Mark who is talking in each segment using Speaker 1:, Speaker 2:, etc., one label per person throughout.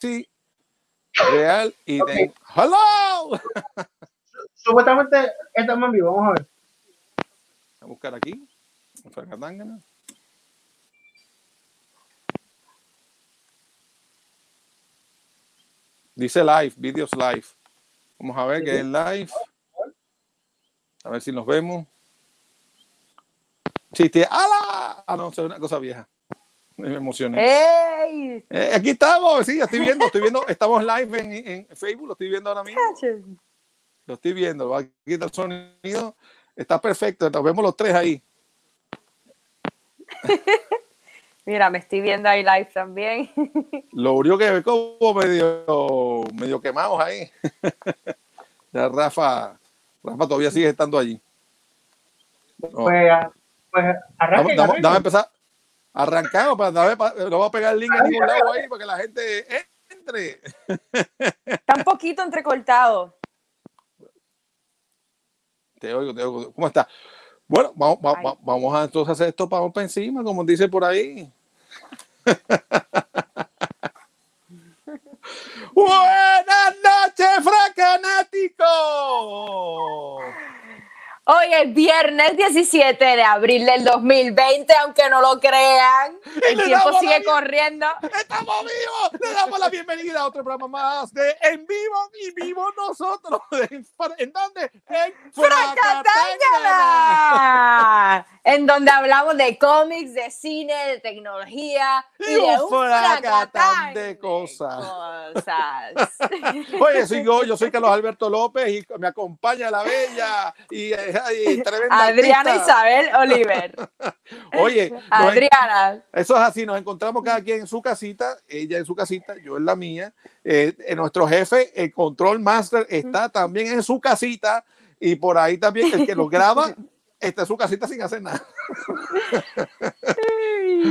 Speaker 1: sí, real y de ¡Hello!
Speaker 2: Supuestamente estamos en vivo, vamos a ver.
Speaker 1: a buscar aquí. Dice live, videos live. Vamos a ver qué es live. A ver si nos vemos. Chiste. ¡Hala! Ah, no, es una cosa vieja. Me emocioné.
Speaker 3: ¡Ey!
Speaker 1: Eh, aquí estamos, sí, estoy viendo, estoy viendo, estamos live en, en Facebook, lo estoy viendo ahora mismo. Lo estoy viendo, aquí está el sonido. Está perfecto, nos vemos los tres ahí.
Speaker 3: Mira, me estoy viendo ahí live también.
Speaker 1: Lo único que ve como medio, medio quemados ahí. ya Rafa, Rafa todavía sigue estando allí. No.
Speaker 2: Pues, pues arranquen,
Speaker 1: Dame, dame- dame empezar. Arrancamos, para, no voy a pegar el link en ningún lado ahí para que la gente entre.
Speaker 3: Está un poquito entrecortado.
Speaker 1: Te oigo, te oigo. ¿Cómo está? Bueno, vamos, va- va- a entonces hacer esto para para encima, como dice por ahí. Buenas noches, fracanáticos.
Speaker 3: Hoy es viernes 17 de abril del 2020, aunque no lo crean. El tiempo sigue corriendo.
Speaker 1: Estamos vivos. Le damos la bienvenida a otro programa más de En Vivo y Vivo Nosotros. ¿En, ¿en dónde? En. ¡Fracatángana!
Speaker 3: En donde hablamos de cómics, de cine, de tecnología y,
Speaker 1: Y
Speaker 3: de
Speaker 1: un fracatán de cosas.
Speaker 3: cosas.
Speaker 1: Oye, soy yo, yo soy Carlos Alberto López y me acompaña la bella y, eh, y tremenda
Speaker 3: Adriana
Speaker 1: artista.
Speaker 3: Isabel Oliver.
Speaker 1: Oye, nos
Speaker 3: Adriana.
Speaker 1: eso es así, nos encontramos cada quien en su casita, ella en su casita, yo en la mía. Eh, eh, nuestro jefe, el control master, está también en su casita y por ahí también el que lo graba está en su casita sin hacer nada.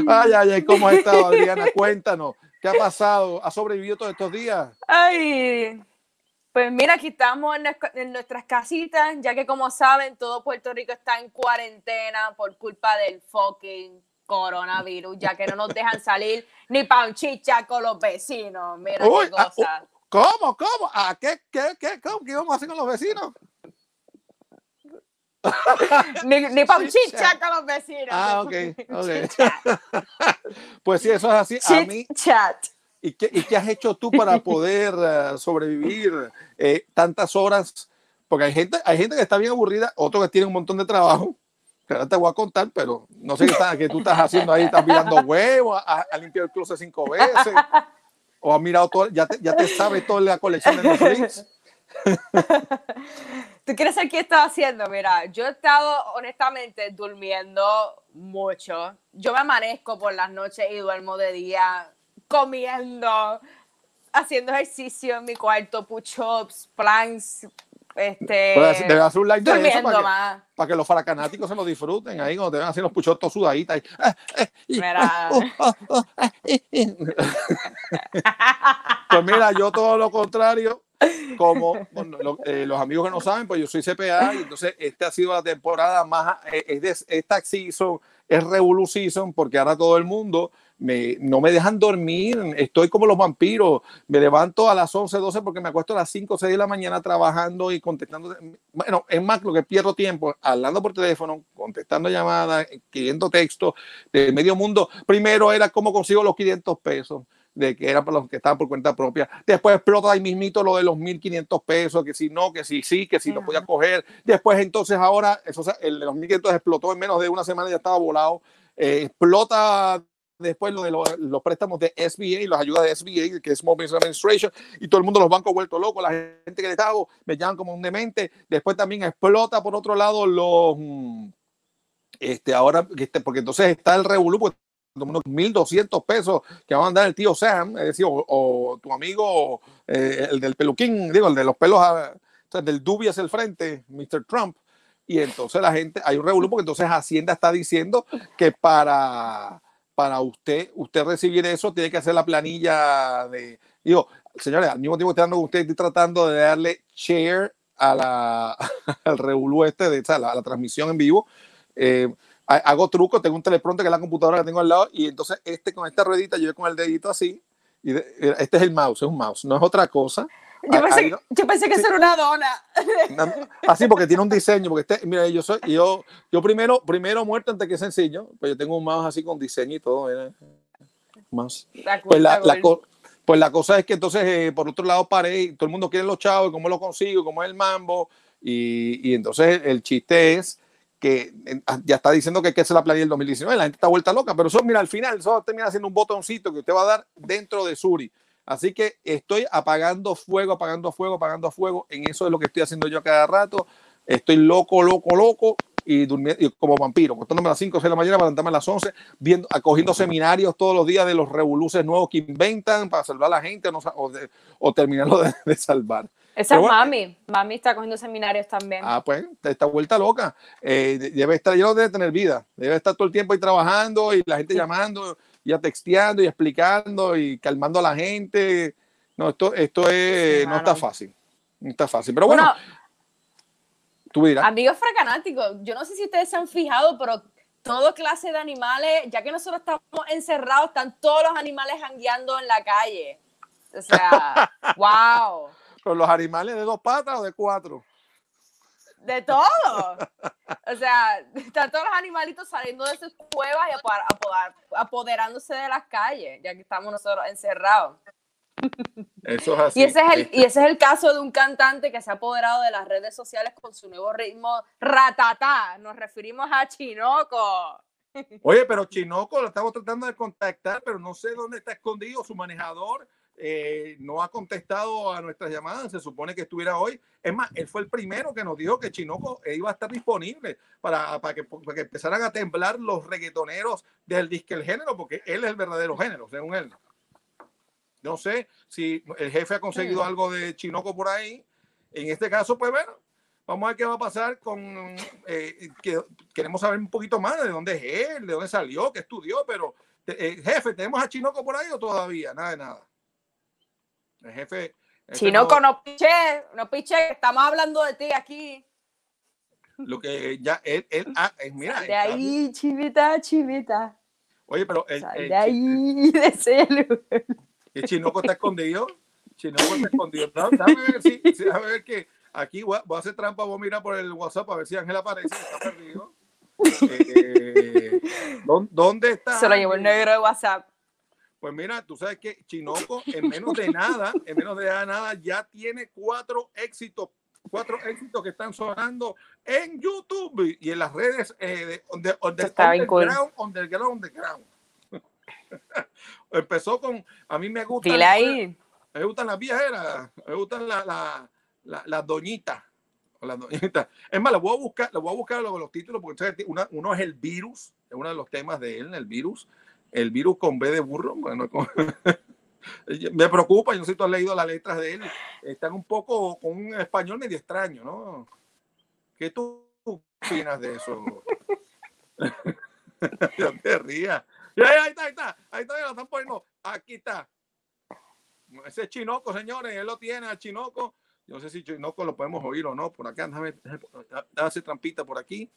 Speaker 1: Ay, ay, ay, ¿cómo has estado, Adriana? Cuéntanos, ¿qué ha pasado? ¿Has sobrevivido todos estos días?
Speaker 3: Ay, pues mira, aquí estamos en, nuestra- en nuestras casitas, ya que como saben, todo Puerto Rico está en cuarentena por culpa del fucking coronavirus, ya que no nos dejan salir ni pa' un chicha con los vecinos. Mira
Speaker 1: Uy,
Speaker 3: qué
Speaker 1: ah,
Speaker 3: cosa.
Speaker 1: ¿Cómo? ¿Cómo? ¿A qué, qué, qué, cómo? ¿Qué vamos a hacer con los vecinos?
Speaker 3: Ni, ni pa' un
Speaker 1: chicha.
Speaker 3: chicha con los vecinos.
Speaker 1: Ah, ok, ok. Pues sí, eso es así. A mí,
Speaker 3: Chit chat.
Speaker 1: ¿Y qué, y qué has hecho tú para poder eh, sobrevivir eh, tantas horas? Porque hay gente, hay gente que está bien aburrida, otro que tiene un montón de trabajo. Que ahora te voy a contar, pero no sé qué, está- qué tú estás haciendo ahí. Estás mirando huevos, has ha limpiado el closet cinco veces. O has mirado todo, ya te, ya te sabes toda la colección de Netflix.
Speaker 3: ¿Tú quieres saber qué he estado haciendo? Mira, yo he estado honestamente durmiendo mucho. Yo me amanezco por las noches y duermo de día comiendo, haciendo ejercicio en mi cuarto, push-ups, planks, este,
Speaker 1: Pero Debes hacer un live de eso para que,
Speaker 3: más.
Speaker 1: para que los faracanáticos se lo disfruten ahí cuando te van a hacer los puchotos todos sudaditas. ahí.
Speaker 3: Mira.
Speaker 1: Pues mira, yo todo lo contrario, como bueno, lo- eh, los amigos que no saben, pues yo soy CPA y entonces esta ha sido la temporada más, eh, es de- esta season es Revolu Season porque ahora todo el mundo me, no me dejan dormir, estoy como los vampiros, me levanto a las 11, 12 porque me acuesto a las 5, 6 de la mañana trabajando y contestando, bueno, es más lo que pierdo tiempo, hablando por teléfono, contestando llamadas, escribiendo textos de medio mundo. Primero era cómo consigo los 500 pesos de que era para los que estaban por cuenta propia. Después explota ahí mismito lo de los 1500 pesos, que si no, que si sí, que si lo podía coger. Después entonces ahora, eso, el de los 1500 explotó en menos de una semana, ya estaba volado. Eh, explota después lo de los, los préstamos de SBA, las ayudas de SBA, que es Small Business Administration, y todo el mundo, los bancos vuelto locos, la gente que les hago me llaman como un demente. Después también explota, por otro lado, los... mm, Este, ahora, este, porque entonces está el revolú, unos 1.200 pesos que va a mandar el tío Sam, es decir, o, o tu amigo, eh, el del peluquín, digo, el de los pelos, ah, sea, del dubi hacia el frente, Mr. Trump. Y entonces la gente, hay un revolú, porque entonces Hacienda está diciendo que para, para usted, usted recibir eso, tiene que hacer la planilla de, digo, señores, al mismo tiempo que usted, estoy tratando de darle share a la, al revolú este, de sea, la, la transmisión en vivo. Eh, ha- hago trucos, tengo un teleprompter que es la computadora que tengo al lado y entonces este con esta ruedita yo con el dedito así Y de- este es el mouse, es un mouse, no es otra cosa.
Speaker 3: Yo pensé, yo pensé que eso era una dona.
Speaker 1: Na- Así porque tiene un diseño, porque este, mira, yo soy, yo, yo primero, primero muerto antes que sencillo, pues yo tengo un mouse así con diseño y todo, mira.
Speaker 3: La
Speaker 1: Pues la, la pues la cosa es que entonces eh, por otro lado paré y todo el mundo quiere los chavos, y cómo lo consigo, cómo es el mambo, y, y entonces el chiste es que eh, ya está diciendo que hay que hacer la planilla del 2019, la gente está vuelta loca, pero eso, mira, al final, eso termina siendo un botoncito que usted va a dar dentro de Suri. Así que estoy apagando fuego, apagando fuego, apagando fuego. En eso es lo que estoy haciendo yo cada rato. Estoy loco, loco, loco y durmiendo como vampiro, acostándome a las 5 o 6 de la mañana para levantarme a las 11, viendo, acogiendo seminarios todos los días de los revoluces nuevos que inventan para salvar a la gente o, no o, de- o terminarlo de, de salvar.
Speaker 3: Esa es
Speaker 1: bueno.
Speaker 3: mami. Mami está cogiendo seminarios también.
Speaker 1: Ah, pues, está vuelta loca. Eh, de- debe estar, yo no debe tener vida. Debe estar todo el tiempo ahí trabajando y la gente llamando, ya texteando y explicando y calmando a la gente. No, esto, esto es,
Speaker 3: Sí,
Speaker 1: no está fácil. No está fácil. Pero bueno,
Speaker 3: bueno,
Speaker 1: tú dirás.
Speaker 3: amigos fracanáticos, yo no sé si ustedes se han fijado, pero toda clase de animales, ya que nosotros estamos encerrados, están todos los animales jangueando en la calle. O sea, wow.
Speaker 1: Con los animales de dos patas o de cuatro.
Speaker 3: De todo. O sea, están todos los animalitos saliendo de sus cuevas y apo- apo- apoderándose de las calles, ya que estamos nosotros encerrados.
Speaker 1: Eso es así.
Speaker 3: Y ese, es el, y ese es el caso de un cantante que se ha apoderado de las redes sociales con su nuevo ritmo ratatá. Nos referimos a Chinoco.
Speaker 1: Oye, pero Chinoco lo estamos tratando de contactar, pero no sé dónde está escondido su manejador. Eh, no ha contestado a nuestras llamadas. Se supone que estuviera hoy. Es más, él fue el primero que nos dijo que Chinoco eh, iba a estar disponible para, para, que, para que empezaran a temblar los reggaetoneros del disque el género, porque él es el verdadero género, según él. No sé si el jefe ha conseguido algo de Chinoco por ahí. En este caso, pues bueno, vamos a ver qué va a pasar con... eh, que, queremos saber un poquito más de dónde es él, de dónde salió, qué estudió, pero eh, jefe, ¿tenemos a Chinoco por ahí o todavía? Nada de nada. El jefe...
Speaker 3: Chinoco,
Speaker 1: no-
Speaker 3: no piche, no piche, estamos hablando de ti aquí.
Speaker 1: Lo que ya él, él ah, eh, mira,
Speaker 3: de ahí, chivita, chivita.
Speaker 1: oye, pero el,
Speaker 3: Sal
Speaker 1: el
Speaker 3: de ahí, de ese lugar.
Speaker 1: el Chinoco está escondido. Chinoco está escondido. No, Déjame ver si, si- déjame ver que aquí voy a, voy a hacer trampa, voy a mirar por el WhatsApp a ver si Ángel aparece, está perdido. Eh, ¿dó- ¿Dónde está?
Speaker 3: Se lo llevó el negro de WhatsApp.
Speaker 1: Pues mira, tú sabes que Chinoco en menos de nada, en menos de nada, ya tiene cuatro éxitos, cuatro éxitos que están sonando en YouTube y en las redes eh, de, de-
Speaker 3: Está bien cool.
Speaker 1: underground, underground, underground. Empezó con, a mí me gusta,
Speaker 3: Dile ahí.
Speaker 1: me gustan las viejeras, me gustan la- la- la- las doñitas. Las. Es más, le voy a buscar, le voy a buscar los, los títulos porque una- uno es el virus, es uno de los temas de él, el virus, el virus con B de burro. Bueno, con- me preocupa, yo no sé si tú has leído las letras de él, están un poco con un español medio extraño, ¿no? ¿Qué tú opinas de eso? no te rías. Ahí está, ahí está, ahí está, lo están poniendo. Aquí está. Ese es Chinoco, señores, él lo tiene al Chinoco. Yo no sé si Chinoco lo podemos oír o no. Por acá, déjame, hacer trampita por aquí.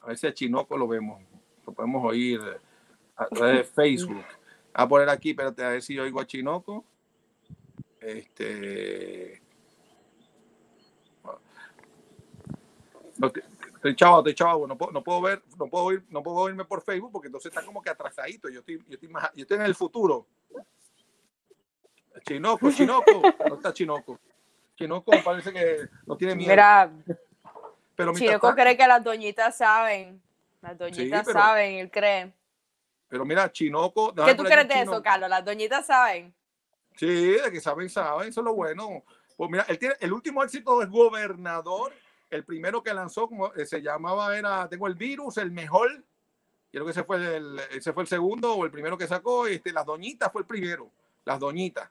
Speaker 1: A ver si Chinoco lo vemos. Lo podemos oír a través de Facebook. A poner aquí, espérate, a ver si yo oigo a Chinoco. Este. Estoy chavo, estoy chavo, no puedo, no puedo ver, no puedo oír, no puedo oírme por Facebook porque entonces está como que atrasadito. Yo estoy, yo estoy más, yo estoy en el futuro. Chinoco, Chinoco, no está Chinoco. Chinoco parece que no tiene miedo.
Speaker 3: Mira,
Speaker 1: pero,
Speaker 3: Chinoco
Speaker 1: tanto-
Speaker 3: cree que las doñitas saben. Las doñitas
Speaker 1: pero-
Speaker 3: saben, él cree.
Speaker 1: Pero mira, Chinoco.
Speaker 3: ¿Qué tú crees de
Speaker 1: Chinoco.
Speaker 3: eso, Carlos? Las doñitas saben.
Speaker 1: Sí, de que saben, saben, eso es lo bueno. Pues mira, él tiene, el último éxito es gobernador. El primero que lanzó, como eh, se llamaba, era Tengo el virus, el mejor. Creo que ese fue el, ese fue el segundo o el primero que sacó. Este, las doñitas fue el primero. Las doñitas.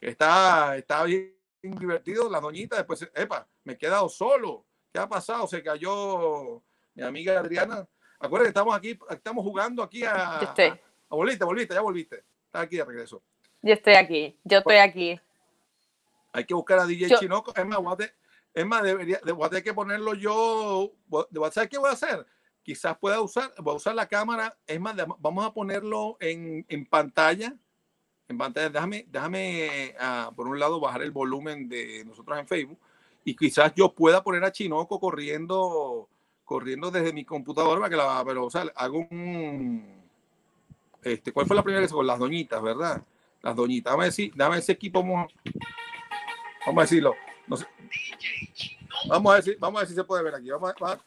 Speaker 1: Está, está bien divertido, las doñitas. Después, epa, me he quedado solo. ¿Qué ha pasado? Se cayó mi amiga Adriana. Acuérdate que estamos aquí, estamos jugando aquí a.
Speaker 3: Yo estoy,
Speaker 1: a- volviste, volviste, ya volviste. Estás aquí de regreso.
Speaker 3: yo estoy aquí, yo estoy aquí.
Speaker 1: Hay que buscar a DJ
Speaker 3: Yo-
Speaker 1: Chinoco. Es más, a es debería, de- voy a tener que ponerlo yo. a- ¿Sabes qué voy a hacer? Quizás pueda usar, voy a usar la cámara. Es más, vamos a ponerlo en, en pantalla. en pantalla. Déjame, déjame ah, por un lado bajar el volumen de nosotros en Facebook y quizás yo pueda poner a Chinoco corriendo corriendo desde mi computadora para que la pero o sea, hago un este, ¿cuál fue la primera vez con las doñitas, verdad? Las doñitas. Dame decir, dame ese equipo vamos, vamos a decirlo. No sé. Vamos a decir, vamos a ver si se puede ver aquí. Vamos a,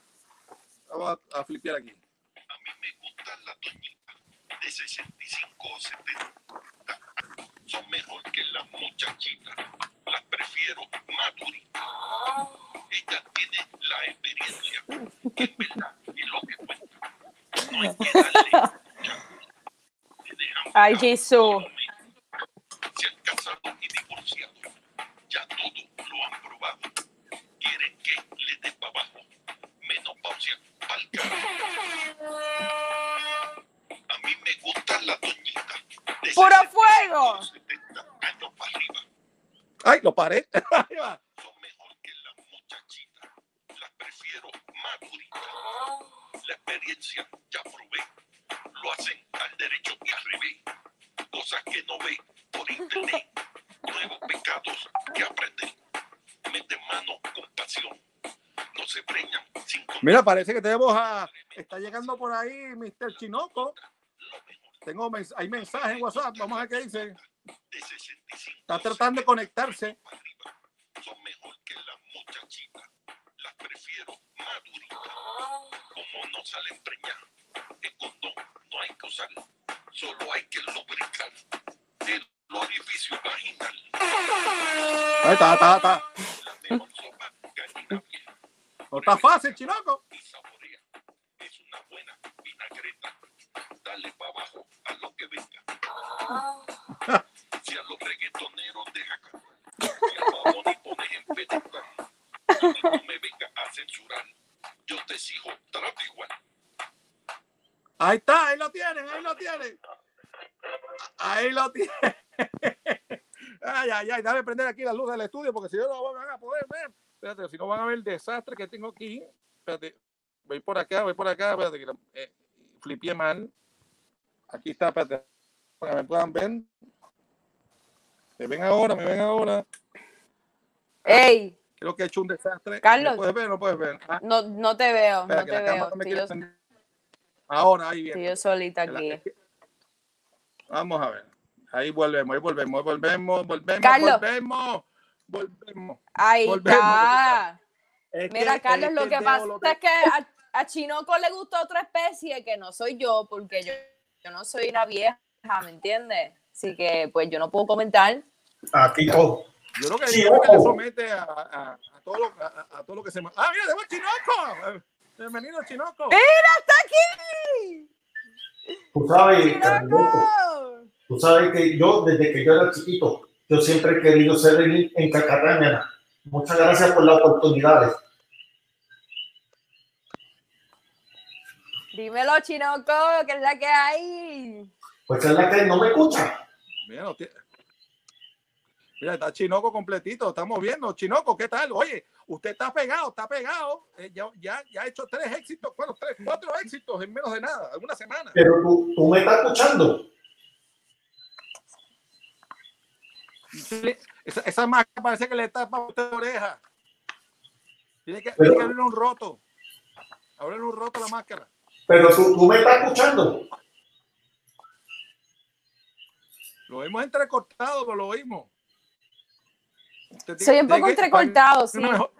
Speaker 1: vamos a, a flipear aquí.
Speaker 4: A mí me gustan las doñitas de 65 o 70. Son mejor que las muchachitas. Las prefiero maduritas. Ellas tienen la experiencia. Que es verdad, es lo que cuenta. No hay que darle mucha
Speaker 3: Ay, Jesús.
Speaker 4: Se han casado y divorciado. Ya todo lo han probado. Quieren que le den para abajo. Menopausia, pa'l carajo. A mí me gustan las doñitas.
Speaker 3: ¡Puro
Speaker 4: 60,
Speaker 3: fuego!
Speaker 4: 70 años para arriba.
Speaker 1: ¡Ay, lo paré! Ahí va.
Speaker 4: Son mejor que las muchachitas. Las prefiero maduritas. La experiencia ya probé. Lo hacen al derecho y al revés. Cosas que no ve por internet. Nuevos pecados que aprenden. Meten mano con pasión. No se preñan sin
Speaker 1: Mira, parece que tenemos a. Está llegando por ahí Mr. Chinoco. Tengo mens- hay mensajes en WhatsApp. Vamos a ver qué dice.
Speaker 4: De 65.
Speaker 1: Está tratando de conectarse.
Speaker 4: Son mejor que las muchachitas. Las prefiero maduritas. Como no salen preñadas, el condón no hay que usar. Solo hay que lubricar el orificio vaginal.
Speaker 1: Ahí está, está, está. No está fácil, Chinoco.
Speaker 4: y saborea. Es una buena vinagreta. Dale para abajo a lo que venga. Si a los reggaetoneros deja Baboni pones en. Y no me venga a censurar. Yo te sigo trato igual.
Speaker 1: Ahí está, ahí lo tienen, ahí lo tienen. Ahí lo tienen. Ay, ay, ay, déjame prender aquí la luz del estudio porque si no, no van a poder ver. Espérate, si no van a ver el desastre que tengo aquí. Espérate, voy por acá, voy por acá. Espérate, eh, mal. Aquí está, espérate, para que me puedan ver. Me ven ahora, me ven ahora.
Speaker 3: ¡Ey!
Speaker 1: Creo que he hecho un desastre.
Speaker 3: Carlos.
Speaker 1: ¿Me puedes ver no puedes ver? Ah,
Speaker 3: No, no te veo,
Speaker 1: espera,
Speaker 3: no te
Speaker 1: la
Speaker 3: veo.
Speaker 1: no. Ahora, ahí
Speaker 3: estoy
Speaker 1: bien.
Speaker 3: yo solita
Speaker 1: la-
Speaker 3: aquí.
Speaker 1: Vamos a ver. Ahí volvemos, ahí volvemos, ahí volvemos, volvemos,
Speaker 3: Carlos.
Speaker 1: volvemos, volvemos.
Speaker 3: Ahí
Speaker 1: volvemos,
Speaker 3: está.
Speaker 1: Es
Speaker 3: Mira,
Speaker 1: que-
Speaker 3: Carlos,
Speaker 1: es
Speaker 3: lo que pasa
Speaker 1: lo
Speaker 3: es que a, a Chinoco le gusta otra especie que no soy yo, porque yo, yo no soy una vieja, ¿me entiendes? Así que, pues, yo no puedo comentar.
Speaker 5: Aquí todo.
Speaker 1: Yo creo que,
Speaker 5: Sí,
Speaker 1: yo creo que le somete a, a, a todo lo, a, a- a todo lo que se ¡Ah, mira, tenemos a Chinoco! Eh, Bienvenido, Chinoco.
Speaker 3: ¡Mira, está aquí!
Speaker 5: Tú sabes,
Speaker 3: ¡Chinoco!
Speaker 5: tú sabes que yo, desde que yo era chiquito, yo siempre he querido ser en, en Cacatañana. Muchas gracias por las oportunidades.
Speaker 3: Dímelo, Chinoco, que es la que hay.
Speaker 5: Pues es la que no me escucha.
Speaker 1: Mira, no tiene- Mira, está Chinoco completito, estamos viendo. Chinoco, ¿qué tal? Oye, usted está pegado, está pegado. Eh, ya, ya, ya ha hecho tres éxitos, bueno, tres, cuatro éxitos en menos de nada, en una semana.
Speaker 5: Pero tú, tú me estás escuchando.
Speaker 1: Sí, Esa, esa máscara parece que le tapa a usted la oreja. Tiene que,
Speaker 5: Pero-
Speaker 1: tiene que abrirle un roto. Abrirle un roto a la máscara.
Speaker 5: Pero tú, tú me estás escuchando.
Speaker 1: Lo hemos entrecortado, pero lo oímos. Usted tiene-
Speaker 3: Soy un poco entrecortado, sí.
Speaker 1: mejor-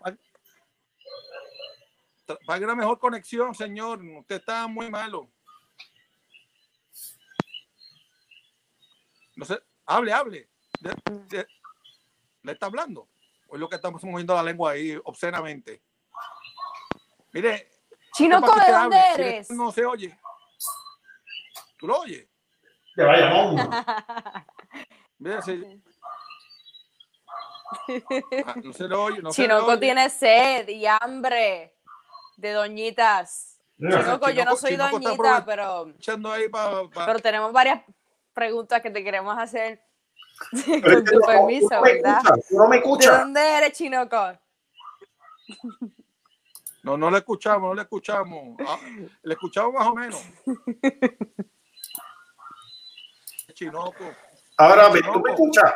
Speaker 1: pague- una mejor conexión, señor. Usted está muy malo. No sé, hable, hable. De- de- ¿Le está hablando? ¿O es lo que estamos moviendo la lengua ahí obscenamente? Mire,
Speaker 3: Chinoco,
Speaker 1: para que
Speaker 3: ¿de dónde
Speaker 1: hable, si
Speaker 3: eres?
Speaker 1: No se oye. ¿Tú lo oyes?
Speaker 5: Te vaya,
Speaker 1: Ah, no se le oye. No
Speaker 3: Chinoco tiene sed y hambre de doñitas. Chinoco, yo no soy
Speaker 1: Chinoco
Speaker 3: doñita, pero, pero tenemos varias preguntas que te queremos hacer.
Speaker 5: Pero
Speaker 3: Con tu
Speaker 5: no-
Speaker 3: permiso,
Speaker 5: no
Speaker 3: ¿verdad?
Speaker 5: no me
Speaker 3: ¿De
Speaker 5: escuchas.
Speaker 3: dónde eres, Chinoco?
Speaker 1: No, no le escuchamos, no le escuchamos. Ah, le escuchamos más o menos. Chinoco.
Speaker 5: Ahora, ¿me- ¿tú me escuchas?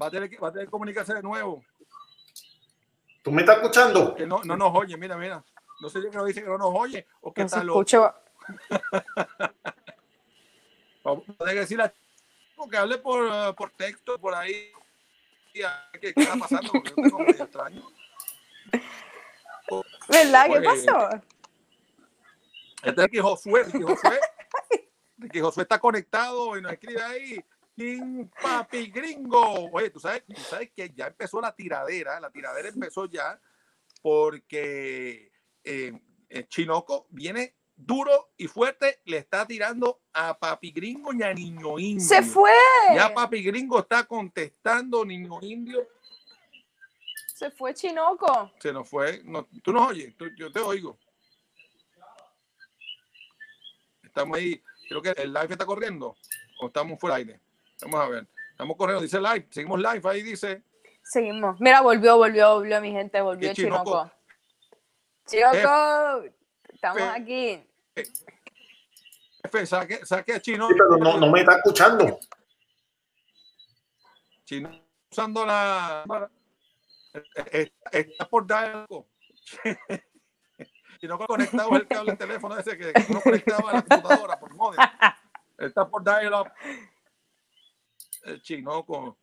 Speaker 1: Va a tener que, va a tener que comunicarse de nuevo.
Speaker 5: ¿Tú me estás escuchando?
Speaker 1: Que no, no nos oye, mira, mira. No sé yo que nos dice que no nos oye o que
Speaker 6: No se
Speaker 1: está loco.
Speaker 6: escucha.
Speaker 1: Vamos a tener que decirle a Chico que hable por, por texto, por ahí. y a ver ¿Qué, qué está pasando? Porque yo tengo medio extraño.
Speaker 6: ¿Verdad? ¿Qué pasó?
Speaker 1: Este es que Josué, Josué, Ricky Josué está conectado y nos escribe ahí. King Papi Gringo. Oye, tú sabes, tú sabes que ya empezó la tiradera. La tiradera empezó ya porque eh, eh, Chinoco viene duro y fuerte. Le está tirando a Papi Gringo y a Niño Indio.
Speaker 6: Se fue.
Speaker 1: Ya Papi Gringo está contestando Niño Indio.
Speaker 6: Se fue Chinoco.
Speaker 1: Se nos fue. No, tú nos oyes, tú- yo te oigo. Estamos ahí. Creo que el live está corriendo. O estamos fuera de aire. Vamos a ver. Estamos corriendo. Dice live. Seguimos live. Ahí dice.
Speaker 6: Seguimos. Mira, volvió, volvió, volvió mi gente, volvió
Speaker 1: ¿Qué Chinoco?
Speaker 6: Chinoco. Chinoco, estamos
Speaker 1: F.
Speaker 6: aquí.
Speaker 1: F, saque, saque a Chino.
Speaker 5: Sí, pero no, no me está escuchando.
Speaker 1: Chino usando la. eh, Está por dar algo. Chino conectado el cable del teléfono ese que uno conectaba a la computadora por modem. Está por dial up. El chino con.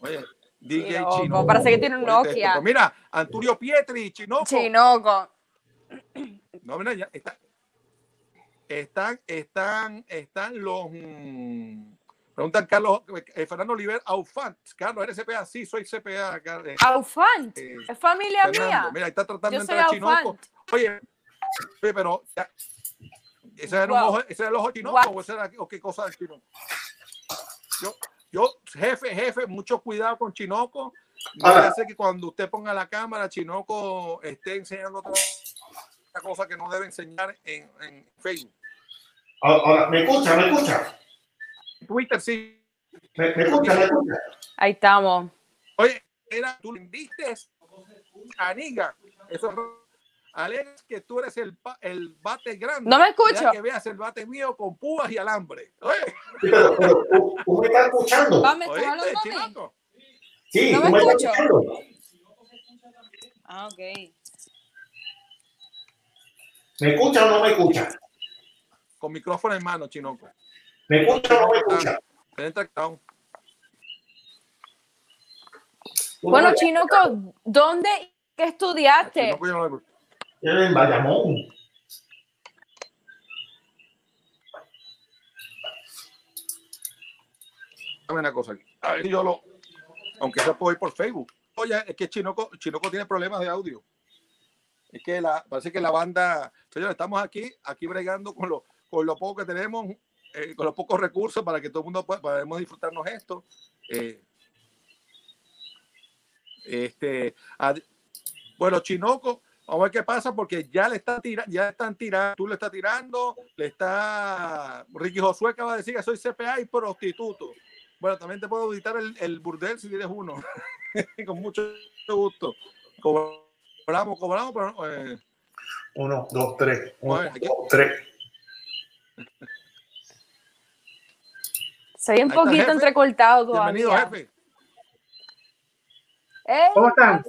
Speaker 1: Oye, DJ
Speaker 6: Chinoco,
Speaker 1: Chino.
Speaker 6: parece que tiene un Nokia.
Speaker 1: Mira, Antonio Pietri, Chinoco.
Speaker 6: Chinoco.
Speaker 1: No, mira, ya está. Están, están, están los. mm, preguntan Carlos, eh, Fernando Oliver, Aufant. Carlos, ¿eres CPA? Sí, soy CPA. Eh,
Speaker 6: Aufant.
Speaker 1: eh,
Speaker 6: Es familia
Speaker 1: Fernando.
Speaker 6: mía.
Speaker 1: Mira, está tratando
Speaker 6: Yo
Speaker 1: de entrar a Chinoco. Oye, oye, pero ya, ¿ese era, un
Speaker 6: Wow.
Speaker 1: ojo, ¿ese era el ojo chinoco o, ese era, o qué cosa del chinoco? Yo, yo, jefe, jefe, mucho cuidado con Chinoco. No
Speaker 5: Ahora.
Speaker 1: vaya a ser que cuando usted ponga la cámara, Chinoco esté enseñando otra cosa que no debe enseñar en, en Facebook.
Speaker 5: Ahora, ¿me escucha? ¿Me escucha?
Speaker 1: Twitter sí.
Speaker 5: ¿Me, me escucha? ¿Me escucha?
Speaker 6: Ahí estamos.
Speaker 1: Oye, era, tú le diste aniga. Eso es Alex, que tú eres el, el bate grande.
Speaker 6: No me
Speaker 1: Deja
Speaker 6: escucho.
Speaker 1: que veas el bate mío con púas y alambre. Oye,
Speaker 5: ¿tú, me estás escuchando?
Speaker 6: Va, ¿Me estás
Speaker 1: ¿oíste,
Speaker 6: hablando?
Speaker 5: Sí,
Speaker 6: no me escucho. Ah, ok.
Speaker 5: ¿Me escucha o no me escucha?
Speaker 1: Con micrófono en mano, Chinoco.
Speaker 5: ¿Me escucha o no me escucha?
Speaker 6: Bueno, Chinoco, ¿dónde qué estudiaste?
Speaker 1: Chinoco yo no.
Speaker 5: En Bayamón.
Speaker 1: Una cosa. A ver yo lo. Aunque sea puedo ir por Facebook. Oye, es que Chinoco, Chinoco tiene problemas de audio. Es que la, parece que la banda. Señores, estamos aquí, aquí bregando con lo, con lo poco que tenemos, eh, con los pocos recursos para que todo el mundo pueda, podamos disfrutarnos esto. Eh, este, bueno, Chinoco, vamos a ver qué pasa porque ya le está tirando, ya están tirando, tú le estás tirando, le está Ricky Josué acaba de decir que soy CPA y prostituto. Bueno, también te puedo auditar el, el burdel si tienes uno. Con mucho gusto. Cobramos, cobramos, pero eh,
Speaker 5: Uno, dos, tres. Uno,
Speaker 1: aquí-
Speaker 5: dos, tres.
Speaker 6: Se ve un
Speaker 1: está
Speaker 6: poquito
Speaker 1: jefe.
Speaker 6: entrecortado todavía.
Speaker 1: bienvenido, jefe.
Speaker 6: ¡Ey,
Speaker 2: ¿Cómo están?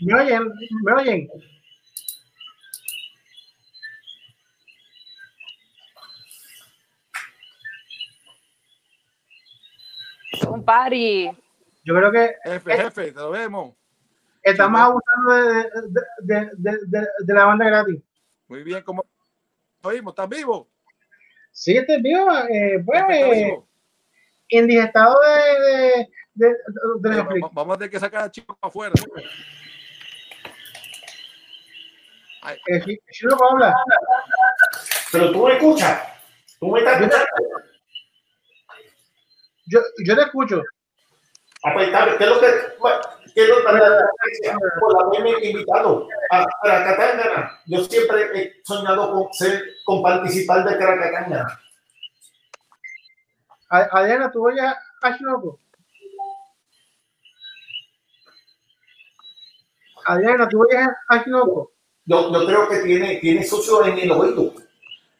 Speaker 2: ¿Me oyen? ¿Me oyen?
Speaker 6: Un party.
Speaker 2: Yo creo que
Speaker 1: Jefe, jefe, te lo vemos.
Speaker 2: estamos abusando de, de, de, de, de- de la banda gratis.
Speaker 1: Muy bien, ¿cómo oímos? ¿Estás vivo?
Speaker 2: Sí, este vivo, eh, pues, indigestado de, de, de, de
Speaker 1: va- vamos a tener que sacar a Chico afuera. Ay,
Speaker 2: Eh, puedo hablar.
Speaker 5: Pero tú me escuchas. Tú me estás escuchando.
Speaker 2: Yo, yo te escucho.
Speaker 5: Ah, pues. ¿Qué es lo que bueno, qué es lo que por haberme invitado a Caracatangana? Yo siempre he soñado con ser, con participar de Caracatangana.
Speaker 2: Adriana, ¿tú oyes a a Shinoku? Adriana, ¿tú oyes a Shinoku?
Speaker 5: yo, yo creo que tiene, tiene sucio en el oído.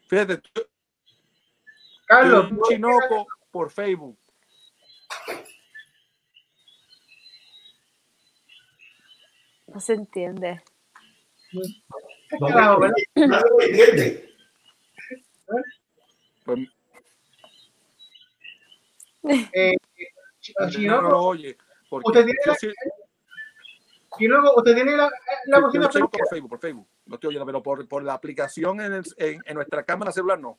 Speaker 1: Fíjate, tú,
Speaker 2: Carlos,
Speaker 1: tú, Chinoco por Facebook.
Speaker 3: No se entiende.
Speaker 5: No,
Speaker 2: no,
Speaker 5: no se entiende.
Speaker 1: Pues,
Speaker 2: eh, Chinoco,
Speaker 1: no, oye, porque yo,
Speaker 2: sí,
Speaker 1: sí-
Speaker 2: Chinoco, usted tiene la, la
Speaker 1: yo
Speaker 2: bocina prendida?
Speaker 1: por Facebook, por Facebook. No estoy oyendo, pero por, por la aplicación en, el- en, en nuestra cámara celular no.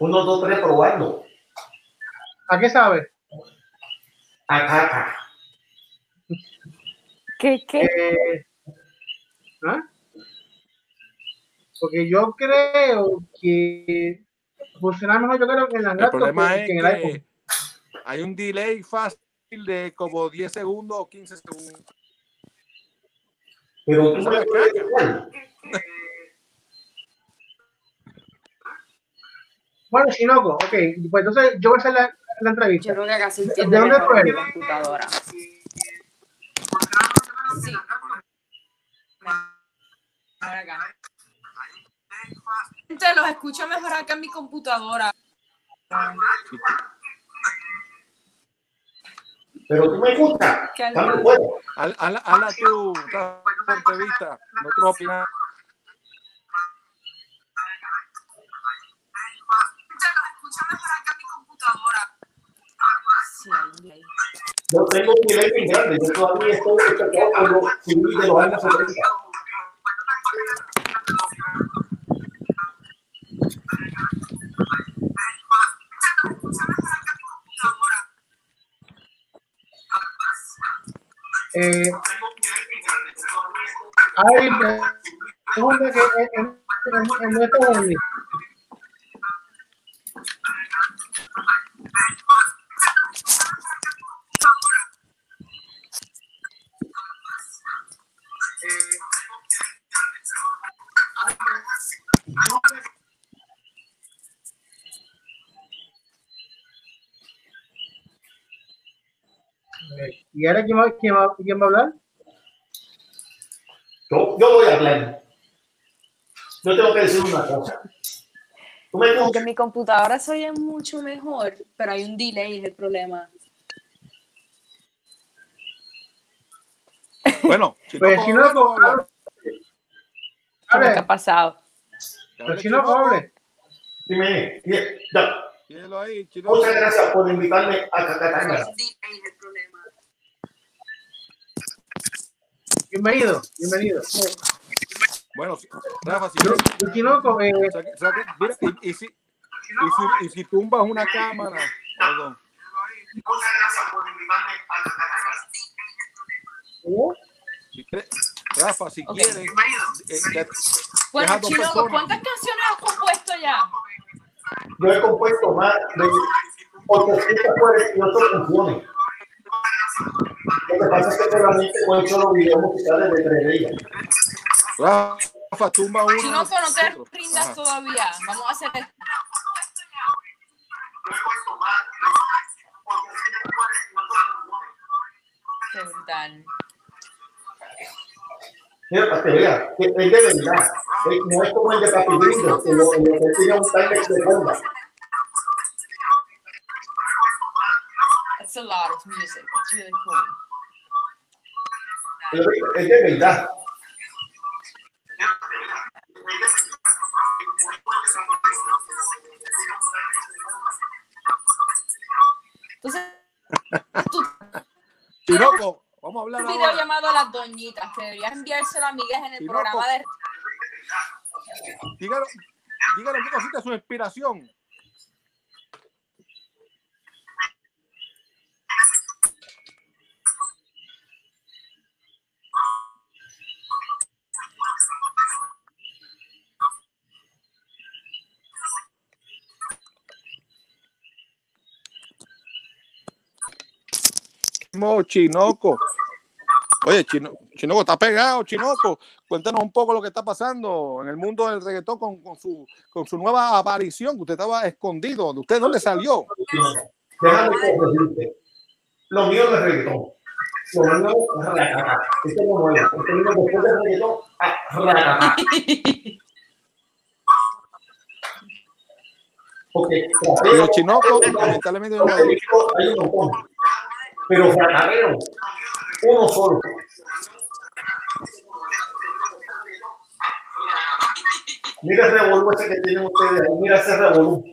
Speaker 5: Uno, dos, tres, probando.
Speaker 2: ¿A qué sabe?
Speaker 5: Acá, acá.
Speaker 3: ¿Qué, qué?
Speaker 2: Eh, ¿ah? Porque yo creo que funciona mejor, yo creo que en la
Speaker 1: El problema
Speaker 2: que,
Speaker 1: es
Speaker 2: que en el iPhone.
Speaker 1: que hay un delay fácil de como 10 segundos o 15 segundos.
Speaker 5: Pero tú
Speaker 1: Esa
Speaker 5: me
Speaker 1: es la.
Speaker 2: Bueno, ok, pues entonces yo voy a hacer la, la entrevista.
Speaker 3: Yo creo que acá se
Speaker 2: ¿De
Speaker 3: entiende
Speaker 2: dónde tú eres?
Speaker 3: computadora. Sí. Acá. Gente, los escucho mejor acá en mi computadora.
Speaker 5: Pero tú me escuchas.
Speaker 3: ¿Qué al-
Speaker 5: También puedo.
Speaker 1: Haz- Hazla hazla tu. Nosotros opinamos.
Speaker 3: Delay.
Speaker 5: Yo tengo un nivel bien grande. Yo todavía estoy destacado subí de los años 70.
Speaker 2: Eh, hay eh, pregunta que ¿Y ahora quién va, quién va, quién va a hablar?
Speaker 5: Yo, yo voy a hablar. Yo tengo que decir una cosa. Tú me
Speaker 3: Aunque
Speaker 5: escuchas.
Speaker 3: mi computadora se oye mucho mejor, pero hay un delay, es el problema.
Speaker 1: Bueno, si
Speaker 2: Pues
Speaker 1: no,
Speaker 2: si
Speaker 1: ¿cómo
Speaker 2: no, pues, hable.
Speaker 3: ¿Qué ha pasado?
Speaker 2: pues si no, pues.
Speaker 5: Dime, ya.
Speaker 1: Tírenlo ahí, Chinoco.
Speaker 5: Muchas gracias por invitarme a Cacatanga.
Speaker 2: Bienvenido, bienvenido.
Speaker 1: Bueno, Rafa, si quieres,
Speaker 2: Y Chinoco, eh,
Speaker 1: mira, y, y si, y, si, y si tumbas una cámara, perdón, si quieres- Rafa, si
Speaker 3: Ok.
Speaker 1: quieres, eh, ya-
Speaker 3: Bueno,
Speaker 1: Deja dos
Speaker 3: Chinoco. ¿cuántas canciones has compuesto ya?
Speaker 5: Yo he compuesto más de 848 canciones. Lo que pasa es que solamente no he hecho los videos musicales de tres ellas.
Speaker 1: Rafa, tumba una.
Speaker 3: Chinoco, no te rindas
Speaker 1: Ajá.
Speaker 3: todavía. Vamos a hacer esto. Qué brutal.
Speaker 5: Mira, para que veas, es de verdad. No es como el de Papi Gringo, que lo que tiene un timer de bomba.
Speaker 3: That's a lot of music. It's really cool.
Speaker 5: Es de verdad.
Speaker 3: Entonces, tu
Speaker 1: Chinoco, vamos a hablar
Speaker 3: video
Speaker 1: ahora.
Speaker 3: llamado Las Doñitas, que deberías enviárselo a amigas en el
Speaker 1: Chinoco.
Speaker 3: programa de
Speaker 1: Dígalo, dígalo qué cosita es su inspiración. Mo, Chinoco. Oye, Chino, Chinoco, está pegado, Chinoco. Cuéntanos un poco lo que está pasando en el mundo del reggaetón con, con su, con su nueva aparición, que usted estaba escondido. ¿De usted dónde salió?
Speaker 5: Déjame corregirte. Lo mío no es reggaetón. Lo mío es racata. Esto no es nuevo. Esto vino después del reggaetón a. Porque
Speaker 1: Pero Chinoco, lamentablemente, no-
Speaker 5: hay un montón. Pero fracadero, uno solo. Mira el revolú ese que tienen ustedes ahí, mira ese revolú.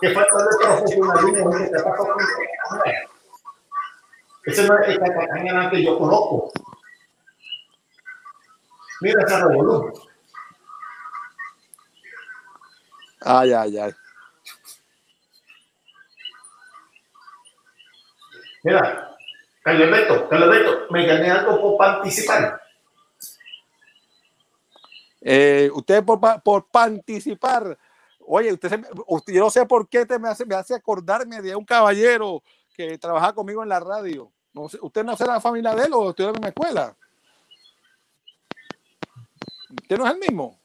Speaker 5: Que falta de profesionalismo que te pasa Ese no es el Catacañana que yo conozco. Mira ese revolú.
Speaker 1: Ay, ay, ay.
Speaker 5: Mira, Carlos Alberto, Carlos Alberto, me gané algo por participar.
Speaker 1: Eh, usted por, por participar, oye, usted, se me- usted- yo no sé por qué te me hace, me hace acordarme de un caballero que trabaja conmigo en la radio. No sé, ¿Usted no será la familia de él o estudió en mi escuela? ¿Usted no es el mismo?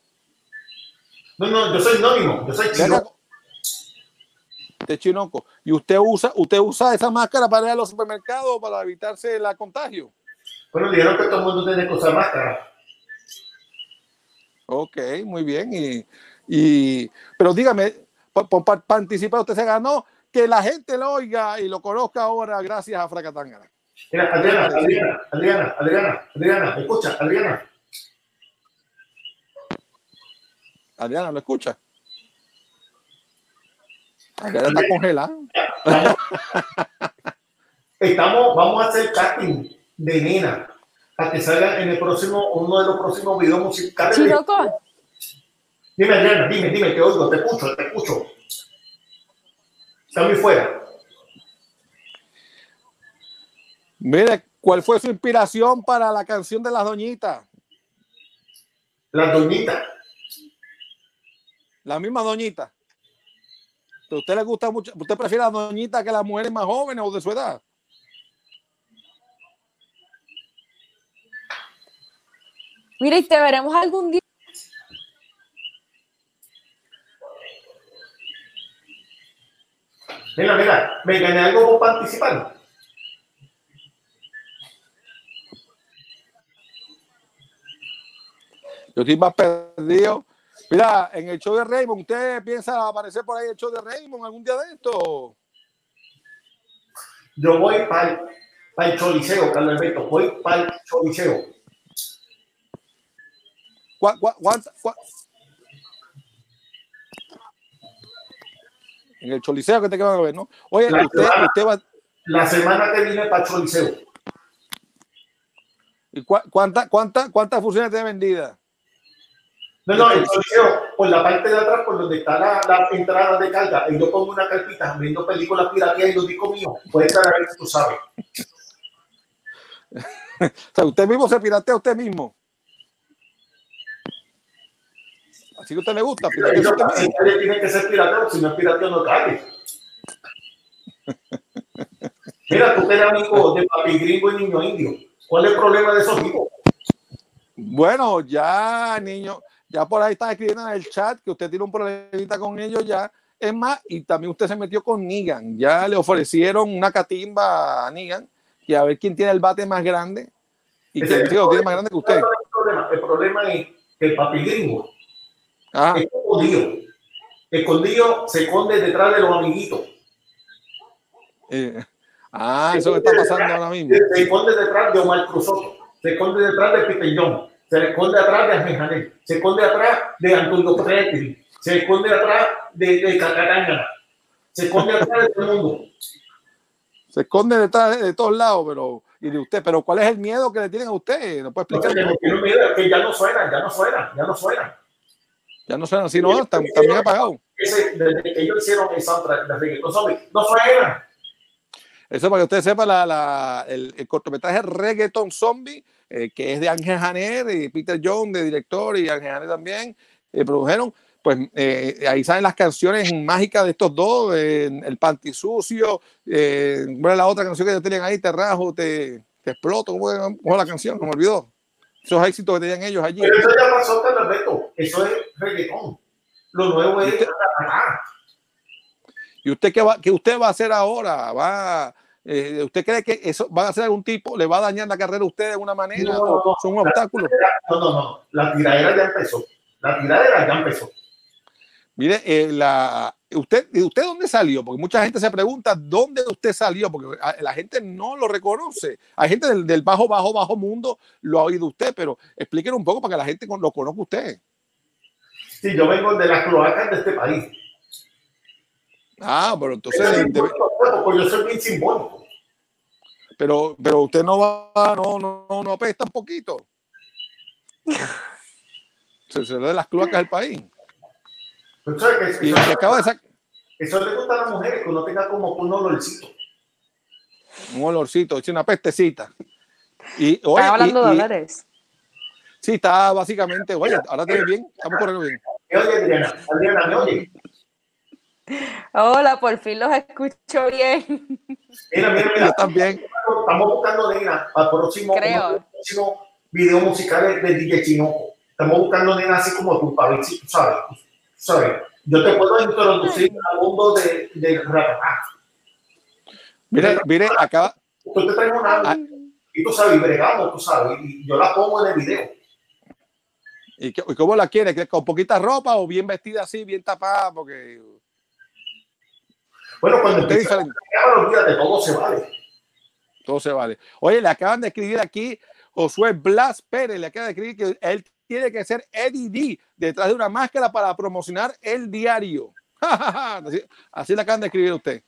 Speaker 5: No, no, yo soy anónimo, yo soy chino.
Speaker 1: De Chinoco. ¿Y usted usa, usted usa esa máscara para ir a los supermercados para evitarse la contagio?
Speaker 5: Bueno, dijeron que todo el mundo tiene que usar máscara.
Speaker 1: Ok, muy bien. Y, y- pero dígame, por, por par- participar, usted se ganó que la gente lo oiga y lo conozca ahora gracias a Fracatangana.
Speaker 5: Mira, Adriana, Adriana, Adriana, Adriana, Adriana, escucha, Adriana.
Speaker 1: Adriana, ¿lo escucha? Adriana está congelada.
Speaker 5: Estamos, vamos a hacer casting de nena para que salga en el próximo, uno de los próximos videos musicales.
Speaker 6: Chiroco,
Speaker 5: Dime, Adriana, dime, dime, te oigo, te escucho, te escucho. Está muy fuera.
Speaker 1: Mire, ¿cuál fue su inspiración para la canción de las doñitas?
Speaker 5: La doñita.
Speaker 1: La misma doñita. ¿A usted le gusta mucho? ¿Usted prefiere a la doñita que las mujeres más jóvenes o de su edad?
Speaker 6: mira, y te veremos algún día.
Speaker 5: Mira, mira, me gané algo por participar.
Speaker 1: Yo estoy más perdido. Mira, en el show de Raymond, ¿usted piensa aparecer por ahí en el show de Raymond algún día de esto?
Speaker 5: Yo voy para el choliseo, Carlos Alberto, voy para el choliseo.
Speaker 1: ¿Cuá- cuá- cuánta- cuá- En el choliseo que te van a ver, ¿no? Oye,
Speaker 5: La
Speaker 1: usted,
Speaker 5: semana.
Speaker 1: usted va.
Speaker 5: La semana que viene para el choliseo.
Speaker 1: ¿y cua- cuánta- cuánta- ¿Cuántas funciones tiene vendidas?
Speaker 5: No, no, el choliseo, por la parte de atrás, por donde está la, la entrada de carga, y yo pongo una carpita viendo películas piratías y los discos míos, puede estar ahí, tú sabes.
Speaker 1: O sea, usted mismo se piratea a usted mismo. Así que a usted le gusta, usted
Speaker 5: Si tiene que ser pirateo, si no es pirateo no cae. Mira, tú que eres amigo de papi gringo y niño indio. ¿Cuál es el problema de esos tipos?
Speaker 1: Bueno, ya, niño, ya por ahí está escribiendo en el chat que usted tiene un problemita con ellos ya. Es más, y también usted se metió con Nigan. Ya le ofrecieron una catimba a Nigan y a ver quién tiene el bate más grande y sí,
Speaker 5: el
Speaker 1: lo tiene más grande que usted.
Speaker 5: el problema. El problema es que el papi gringo
Speaker 1: Ah,
Speaker 5: es escondido. Escondido se esconde detrás de los amiguitos.
Speaker 1: eh, ah, eso que está pasando ahora mismo.
Speaker 5: Se, esconde detrás de Omar Cruzoto. Se esconde detrás de Peter Se esconde atrás de Janel. Se esconde atrás de Antonio Pretri. Se esconde atrás de, de. Se esconde atrás de todo el mundo.
Speaker 1: Se esconde detrás de, de todos lados, pero y de usted, pero ¿cuál es el miedo que le tienen a usted? ¿No puede explicar?
Speaker 5: que no tiene miedo, que ya no suenan, ya no suenan, ya no suenan.
Speaker 1: Ya no suena así, no, están bien apagados.
Speaker 5: Ese, desde que ellos hicieron el soundtrack de Reggaeton Zombie, no suenan.
Speaker 1: Eso para que usted sepa, la, la- el, el cortometraje Reggaeton Zombie, eh, que es de Ángel Janer y Peter John, de director, y Ángel Janer también, eh, produjeron, pues eh, ahí salen las canciones mágicas de estos dos, El Panty Sucio, eh, ¿cuál es la otra canción que tenían ahí? Te rajo, te, te exploto, ¿cómo cómo la canción? Se me olvidó. Esos éxitos que tenían ellos allí.
Speaker 5: Pero eso ya pasó, Alberto. Eso es reggaetón. Lo nuevo es.
Speaker 1: Usted- ¿Y usted qué, va, qué usted va a hacer ahora? ¿Va, eh, ¿Usted cree que eso va a hacer algún tipo, le va a dañar la carrera a usted de una manera?
Speaker 5: No, no, no.
Speaker 1: ¿Son un obstáculo?
Speaker 5: No, no, no. La tiradera ya empezó. La tiradera ya empezó.
Speaker 1: Mire, eh, la, usted, ¿de usted dónde salió? Porque mucha gente se pregunta dónde usted salió, porque a- la gente no lo reconoce. Hay gente del, del bajo, bajo, bajo mundo lo ha oído usted, pero explíquenos un poco para que la gente lo conozca usted.
Speaker 5: Sí, yo vengo de las cloacas de este país.
Speaker 1: Ah, pero entonces,
Speaker 5: simbólico, porque yo soy bien simbólico.
Speaker 1: pero, pero usted no va, no, no, no, no apesta un poquito. Se, se le de las cloacas del país.
Speaker 5: Sabes
Speaker 1: Y
Speaker 5: eso,
Speaker 1: que acaba de sacar
Speaker 5: eso le gusta a las mujeres, que uno tenga como un olorcito.
Speaker 1: un olorcito, es una pestecita. Y, oye,
Speaker 7: Estás hablando
Speaker 1: y-
Speaker 7: de
Speaker 1: y-
Speaker 7: olores.
Speaker 1: Sí, está básicamente, oye, ahora te bien, estamos corriendo bien.
Speaker 5: ¿Me oye, Adriana? Adriana, ¿me oye?
Speaker 6: Hola, por fin los escucho bien.
Speaker 5: Mira, mira,
Speaker 1: Yo
Speaker 5: mira.
Speaker 1: también.
Speaker 5: Estamos buscando, nena, para el próximo, próximos video musicales de DJ Chinoco. Estamos buscando, nena, así como tú, para ver si tú sabes. tú sabes. Yo te puedo introducir al mundo de, de rap. Ah,
Speaker 1: Mire, mire, acaba,
Speaker 5: Tú te traigo una
Speaker 1: Ah.
Speaker 5: y tú sabes, y bregamos, tú sabes, y yo la pongo en el video.
Speaker 1: ¿y, qué- y cómo la quiere? ¿Que ¿Con poquita ropa o bien vestida así, bien tapada? Porque
Speaker 5: Bueno, cuando
Speaker 1: usted
Speaker 5: empieza
Speaker 1: dice,
Speaker 5: a olvídate, todo se vale.
Speaker 1: todo se vale. Oye, le acaban de escribir aquí, Josué Blas Pérez, le acaba de escribir que él tiene que ser Eddie D detrás de una máscara para promocionar el diario. así, así le acaban de escribir a usted.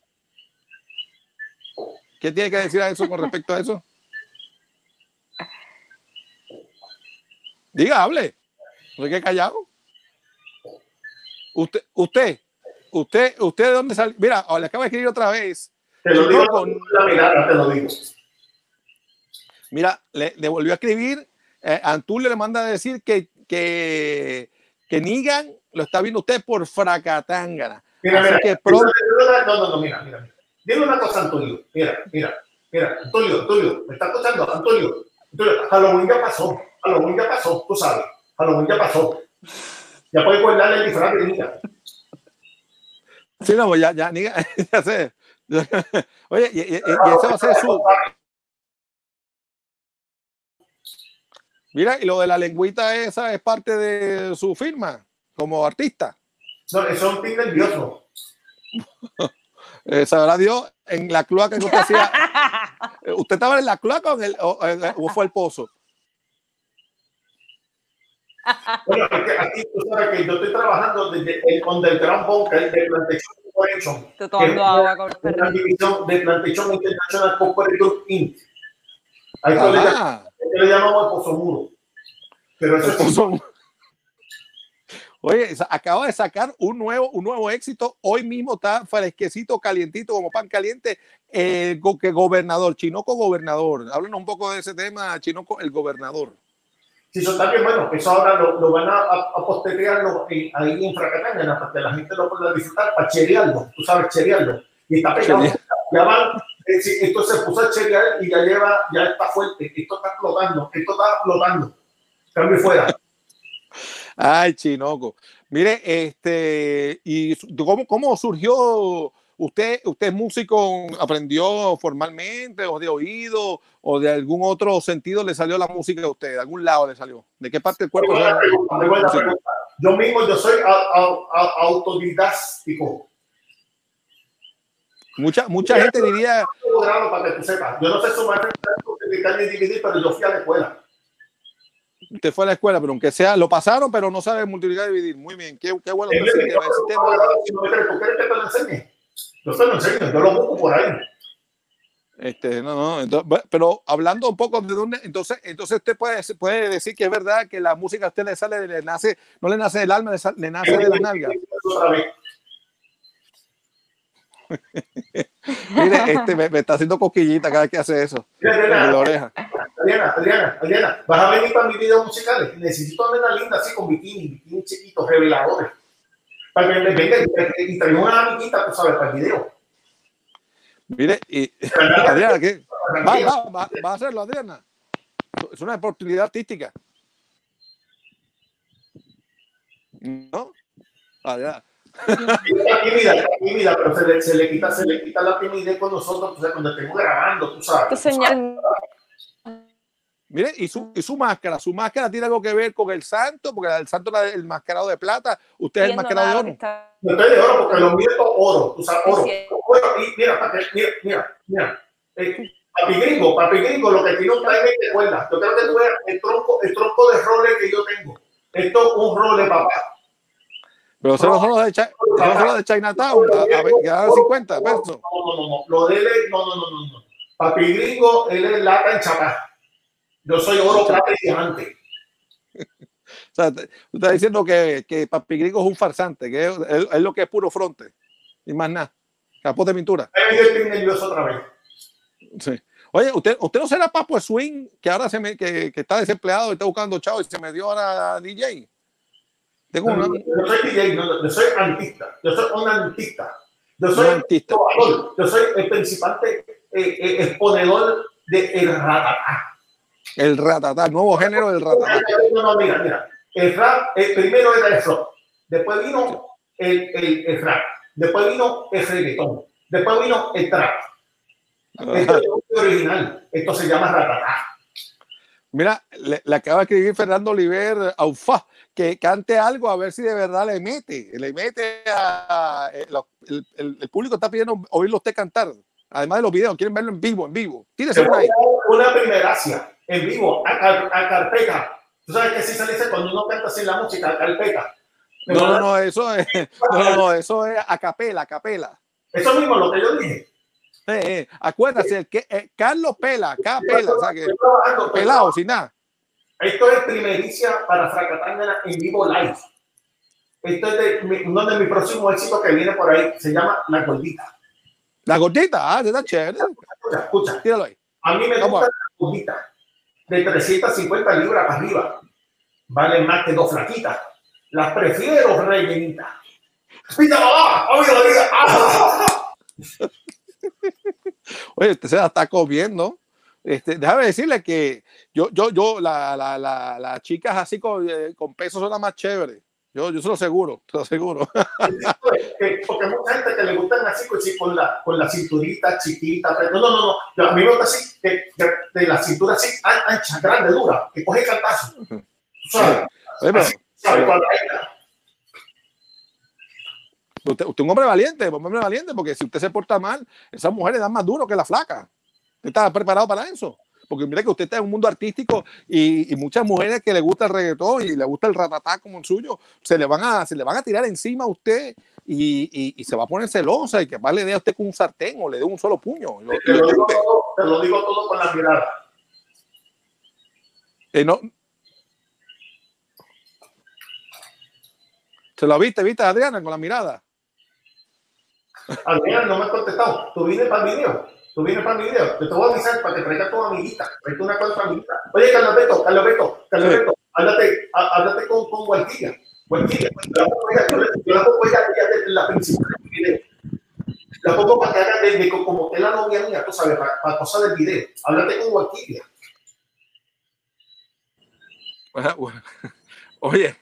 Speaker 1: ¿Qué tiene que decir a eso con respecto a eso? Diga, hable. No se quede callado. Usted, usted, usted, usted de dónde salió. Mira, oh, le acabo de escribir otra vez.
Speaker 5: Te lo digo
Speaker 1: con-
Speaker 5: la mirada, te lo digo.
Speaker 1: Mira, le, le volvió a escribir. eh, Antulio le manda a decir que, que, que Nigan lo está viendo usted por Fracatángana.
Speaker 5: Mira,
Speaker 1: Así
Speaker 5: mira.
Speaker 1: que.
Speaker 5: No, no, no, mira, mira. Dime una cosa, Antonio. Mira, mira, mira. Antonio, Antonio, ¿me está escuchando? Antonio, Antonio, Halloween ya pasó. Halloween ya pasó, tú sabes. Halloween ya pasó. Ya puedes guardarle el disfraz de niña.
Speaker 1: Sí, no, pues ya, ya, ya sé. Oye, y, y- y- ese va a ser su. Mira, y lo de la lengüita esa es parte de su firma como artista.
Speaker 5: No, es un pin nervioso.
Speaker 1: Eh, sabrá Dios, en la cloaca que usted hacía. ¿Usted estaba en la cloaca o, en el- o- o fue el pozo?
Speaker 5: Bueno, es que aquí tú sabes que yo estoy trabajando desde el Underground Bunker de Plantation Corporation.
Speaker 6: Estoy tomando agua con
Speaker 5: una división de Plantation International Corporate Group Inc. Ahí le,
Speaker 1: Ajá.
Speaker 5: le llamamos el Pozo Muro. Pero eso
Speaker 1: El
Speaker 5: es
Speaker 1: pozo. Oye, acaba de sacar un nuevo, un nuevo éxito. Hoy mismo está fresquecito, calientito, como pan caliente. El go- que gobernador, Chinoco gobernador. Háblanos un poco de ese tema, Chinoco, el gobernador.
Speaker 5: Si eso está bien, bueno, eso ahora lo, lo van a, a, en- ahí en Fracatangana para que la gente lo pueda disfrutar, para cherearlo, tú sabes, cherearlo. Y está pegado. Ya van, eh, esto se puso a cherear y ya lleva, ya está fuerte, esto está flotando, esto está flotando. Cambio fuera.
Speaker 1: Ay, Chinoco. Mire, este, ¿y cómo, cómo surgió? ¿Usted, ¿Usted es músico? ¿Aprendió formalmente o de oído o de algún otro sentido le salió la música a usted? ¿De algún lado le salió? ¿De qué parte del
Speaker 5: Muy
Speaker 1: cuerpo?
Speaker 5: buena
Speaker 1: salió?
Speaker 5: pregunta, muy buena pregunta. Yo mismo, yo soy autodidáctico.
Speaker 1: Mucha, mucha gente diría,
Speaker 5: para que tú sepas. Yo no sé sumar, multiplicar ni dividir, pero yo fui a la escuela.
Speaker 1: usted fue a la escuela, pero aunque sea, lo pasaron, pero no sabe multiplicar y dividir. Muy bien, qué, qué bueno. que ese tema- ese tema-
Speaker 5: Si no me crees, ¿tú quieres que te lo enseñe? Yo te lo enseño, yo lo busco por ahí.
Speaker 1: Este, no, no, entonces, pero hablando un poco de dónde, entonces, entonces usted puede, puede decir que es verdad que la música a usted le sale, le nace, no le nace del alma, le, sa- le nace de las nalgas.
Speaker 5: Otra vez.
Speaker 1: Mire, este me, me está haciendo coquillita cada vez que hace eso, en la
Speaker 5: Adriana,
Speaker 1: oreja.
Speaker 5: Adriana, Adriana, Adriana, vas a venir para mis videos musicales. Necesito a una linda así con bikini, bikini chiquitos, reveladores. Para que venga y, y traiga una amiguita, tú sabes, para el video.
Speaker 1: Mire, y Adriana, ¿qué? Va, va, va, va a hacerlo, Adriana. Es una oportunidad artística. ¿No? Adriana.
Speaker 5: Está tímida, está tímida, pero se le, se le quita, se le quita la timidez con nosotros, o sea, cuando estemos grabando, tú sabes.
Speaker 7: Tu señal.
Speaker 1: Mire, y su, y su máscara, su máscara tiene algo que ver con el santo, porque el santo era el mascarado de plata, usted es el mascarado de oro.
Speaker 6: está-
Speaker 5: Yo estoy de oro porque lo mío es oro. Tú sabes, oro.
Speaker 6: Sí.
Speaker 5: Oro. Y mira, papi, mira, mira, mira. Eh, papi gringo, papi gringo, lo que tiene un traje de cuerda. Yo creo que tú veas el tronco, el tronco de roles que yo tengo. Esto es un role, papá.
Speaker 1: Pero son los de, Chi- esos no son los de Chinatown, a, a ver, que dan 50 pesos.
Speaker 5: No, no, no, no. Lo de él es, no, no, no, no, no. Papi gringo, él es lata en chapá. Yo soy oro, plata y diamante.
Speaker 1: O sea, te- tú estás diciendo que, que Papi Gringo es un farsante, que es, es- es lo que es puro fronte, y más nada. Capó de pintura.
Speaker 5: Nervioso otra vez.
Speaker 1: Sí. Oye, ¿usted, usted no será Papo Swing, que ahora se me, que, que está desempleado y está buscando chavo y se me dio ahora DJ? Tengo una,
Speaker 5: Yo soy DJ, no, no, yo soy antista. Yo soy un antista. Yo soy
Speaker 1: un artista.
Speaker 5: Yo soy el principal eh, eh, exponedor de el ratatá.
Speaker 1: El ratatá, nuevo género del ratatá.
Speaker 5: Mira, mira. El rap, eh, primero era el rock. Después vino el, el, el rap. Después vino el reggaetón. Después vino el trap. Esto es el original. Esto se llama ratatá.
Speaker 1: Mira, le, le acaba de escribir Fernando Oliver Aufa que cante algo a ver si de verdad le mete. Le mete a. eh, El, el- el público está pidiendo oírlo usted cantar. Además de los videos, quieren verlo en vivo, en vivo. Tírese una
Speaker 5: una primeracia en vivo a, a carpeta. Tú sabes que así se dice cuando uno canta sin la música, a carpeta.
Speaker 1: No, no, no, eso es. No, no, eso es a capela, a capela.
Speaker 5: Eso mismo lo que yo dije.
Speaker 1: Eh, eh, acuérdate, el que, eh, Carlos Pela, capela, o sea que pelado, sin nada.
Speaker 5: Esto es primericia para Fracatangana en vivo live. Esto es de mi- uno de mis próximos éxitos que viene por ahí. Se llama La Gordita.
Speaker 1: La gordita, ah, está chévere.
Speaker 5: Escucha, escucha.
Speaker 1: Tíralo ahí.
Speaker 5: A mí me
Speaker 1: Vamos
Speaker 5: gusta la gordita. De 350 libras arriba. Valen más que dos flaquitas. Las prefiero rellenitas. ¡Pita mamá! ¡Oye, diga! ¡Ah!
Speaker 1: Oye, usted se la está comiendo. Este, déjame decirle que yo, yo, yo, la, la, la, las chicas así con, eh, con peso son las más chéveres. Yo, yo se lo aseguro, se lo aseguro.
Speaker 5: Que- Porque hay mucha gente que le gustan así con, con, la, con la cinturita chiquita. pero No, no, no. A mí me gusta así, que- de la cintura así, an- ancha, grande, dura, que coge cantazo. ¿Tú sabes?
Speaker 1: Oye, pero
Speaker 5: ¿Sabes cuál
Speaker 1: usted, usted es un hombre valiente, un hombre valiente, porque si usted se porta mal, esas mujeres dan más duro que la flaca. ¿Usted está preparado para eso? Porque mira que usted está en un mundo artístico y, y muchas mujeres que le gusta el reggaetón y le gusta el ratatá como el suyo, se le van a, se le van a tirar encima a usted y, y- y se va a poner celosa y que más le dé a usted con un sartén o le dé un solo puño. Lo-
Speaker 5: Te
Speaker 1: lo
Speaker 5: digo todo, te lo digo todo con la mirada.
Speaker 1: Eh, no. ¿Se lo viste, viste, Adriana, con la mirada?
Speaker 5: Adrián, no me has contestado. Tú vienes para el video. Tú vienes para el video. Yo te voy a avisar para que traigas tu amiguita. Traiga una cosa a tu amiguita. Oye, Carlos Beto, Carlos Beto, Carlos. Beto, háblate, há- háblate con, con Guarquilla. Guarquilla. Yo la pongo ella- yo la- pongo ella ella de la principal del video. La pongo para que haga de, de- como que es la novia mía, tú sabes, para, para cosas del video. Háblate con Guarquilla.
Speaker 1: Oye,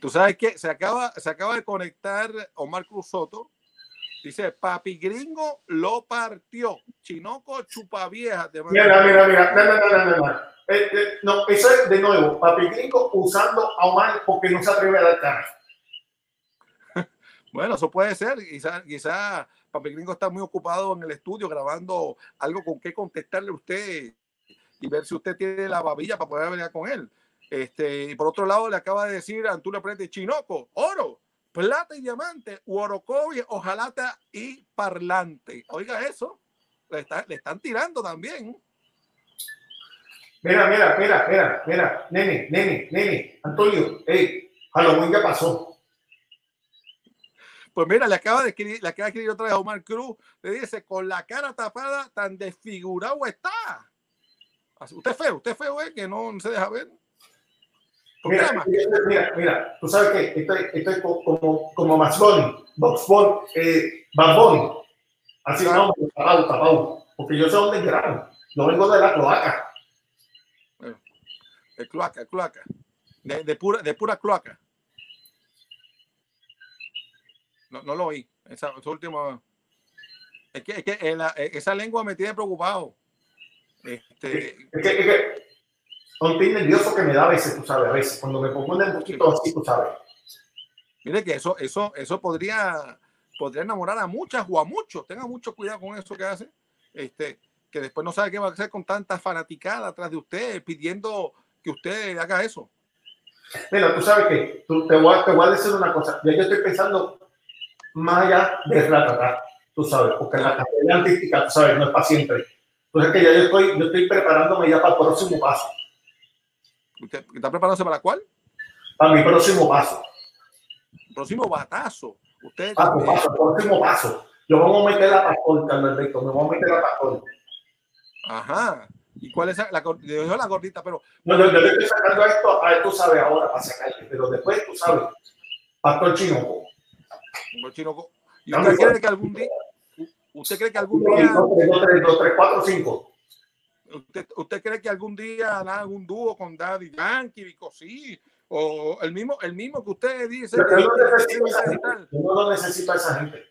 Speaker 1: tú sabes que se acaba, se acaba de conectar Omar Cruz Soto. Dice, papi gringo lo partió. Chinoco chupavieja. De
Speaker 5: Mira, mira, mira. No, no. Eh, eh, no, eso es de nuevo, Papi Gringo usando a Omar porque no se atreve a dar cara.
Speaker 1: Bueno, eso puede ser. Quizá, quizá papi gringo está muy ocupado en el estudio grabando algo con qué contestarle a usted y ver si usted tiene la babilla para poder hablar con él. Este, y por otro lado, le acaba de decir a Antonio Prete, Chinoco, oro, plata y diamante, uorocovi, ojalata y parlante. Oiga eso, le, está- le están tirando también.
Speaker 5: Mira, mira, mira, mira, mira, nene, nene, nene, Antonio, hey, Halloween ya pasó.
Speaker 1: Pues mira, le acaba de escribir, le acaba de escribir otra vez a Omar Cruz, le dice, con la cara tapada, tan desfigurado está. Usted es feo, usted es feo, ¿eh? Que no, no se deja ver. ¿Por qué la
Speaker 5: Mira, mira, mira, tú sabes que estoy, estoy co- como, como Max Bunny, Box Bunny, eh, Bad Bunny. Así no, tapado, tapado. Porque yo sé dónde grabo. Yo vengo de la cloaca.
Speaker 1: El cloaca, cloaca. De, de pura, de pura cloaca. No, no lo oí. Esa, esa última. Es que, es que la- esa lengua me tiene preocupado. Este,
Speaker 5: Es que, es que, un tic nervioso que me da a veces, tú sabes, a veces, cuando me pongo un poquito así, tú sabes.
Speaker 1: Mire que eso, eso, eso podría, podría enamorar a muchas o a muchos. Tenga mucho cuidado con eso que hace. Este, que después no sabe qué va a hacer con tanta fanaticada atrás de usted, pidiendo que usted haga eso.
Speaker 5: Mira, tú sabes que tú, te, voy a, te voy a decir una cosa. Ya yo estoy pensando más allá de ratata, tú sabes, porque la carrera artística, tú sabes, no es para siempre. Entonces que ya yo estoy, yo estoy preparándome ya para el próximo paso.
Speaker 1: ¿Usted está preparándose para cuál?
Speaker 5: Para mi próximo paso.
Speaker 1: Próximo batazo. Usted
Speaker 5: Paso,
Speaker 1: también.
Speaker 5: paso, próximo paso. Yo vamos a meter a pastor, Carlos Alberto, me voy a meter a pastor.
Speaker 1: Ajá. ¿Y cuál es la, dijo la gordita? Pero
Speaker 5: No, yo, yo le estoy sacando esto, a ver, tú sabes ahora para sacarle, pero después tú sabes, pastor chino.
Speaker 1: un chino. ¿Y usted cree que algún día, usted cree que algún día,
Speaker 5: tres, dos, tres, dos, tres, cuatro, cinco.
Speaker 1: Usted, usted cree que algún día hará algún dúo con Daddy Yankee, Vico sí, o el mismo, el mismo que usted dice
Speaker 5: Yo
Speaker 1: que
Speaker 5: no necesito esa gente. Yo no lo necesito a esa gente.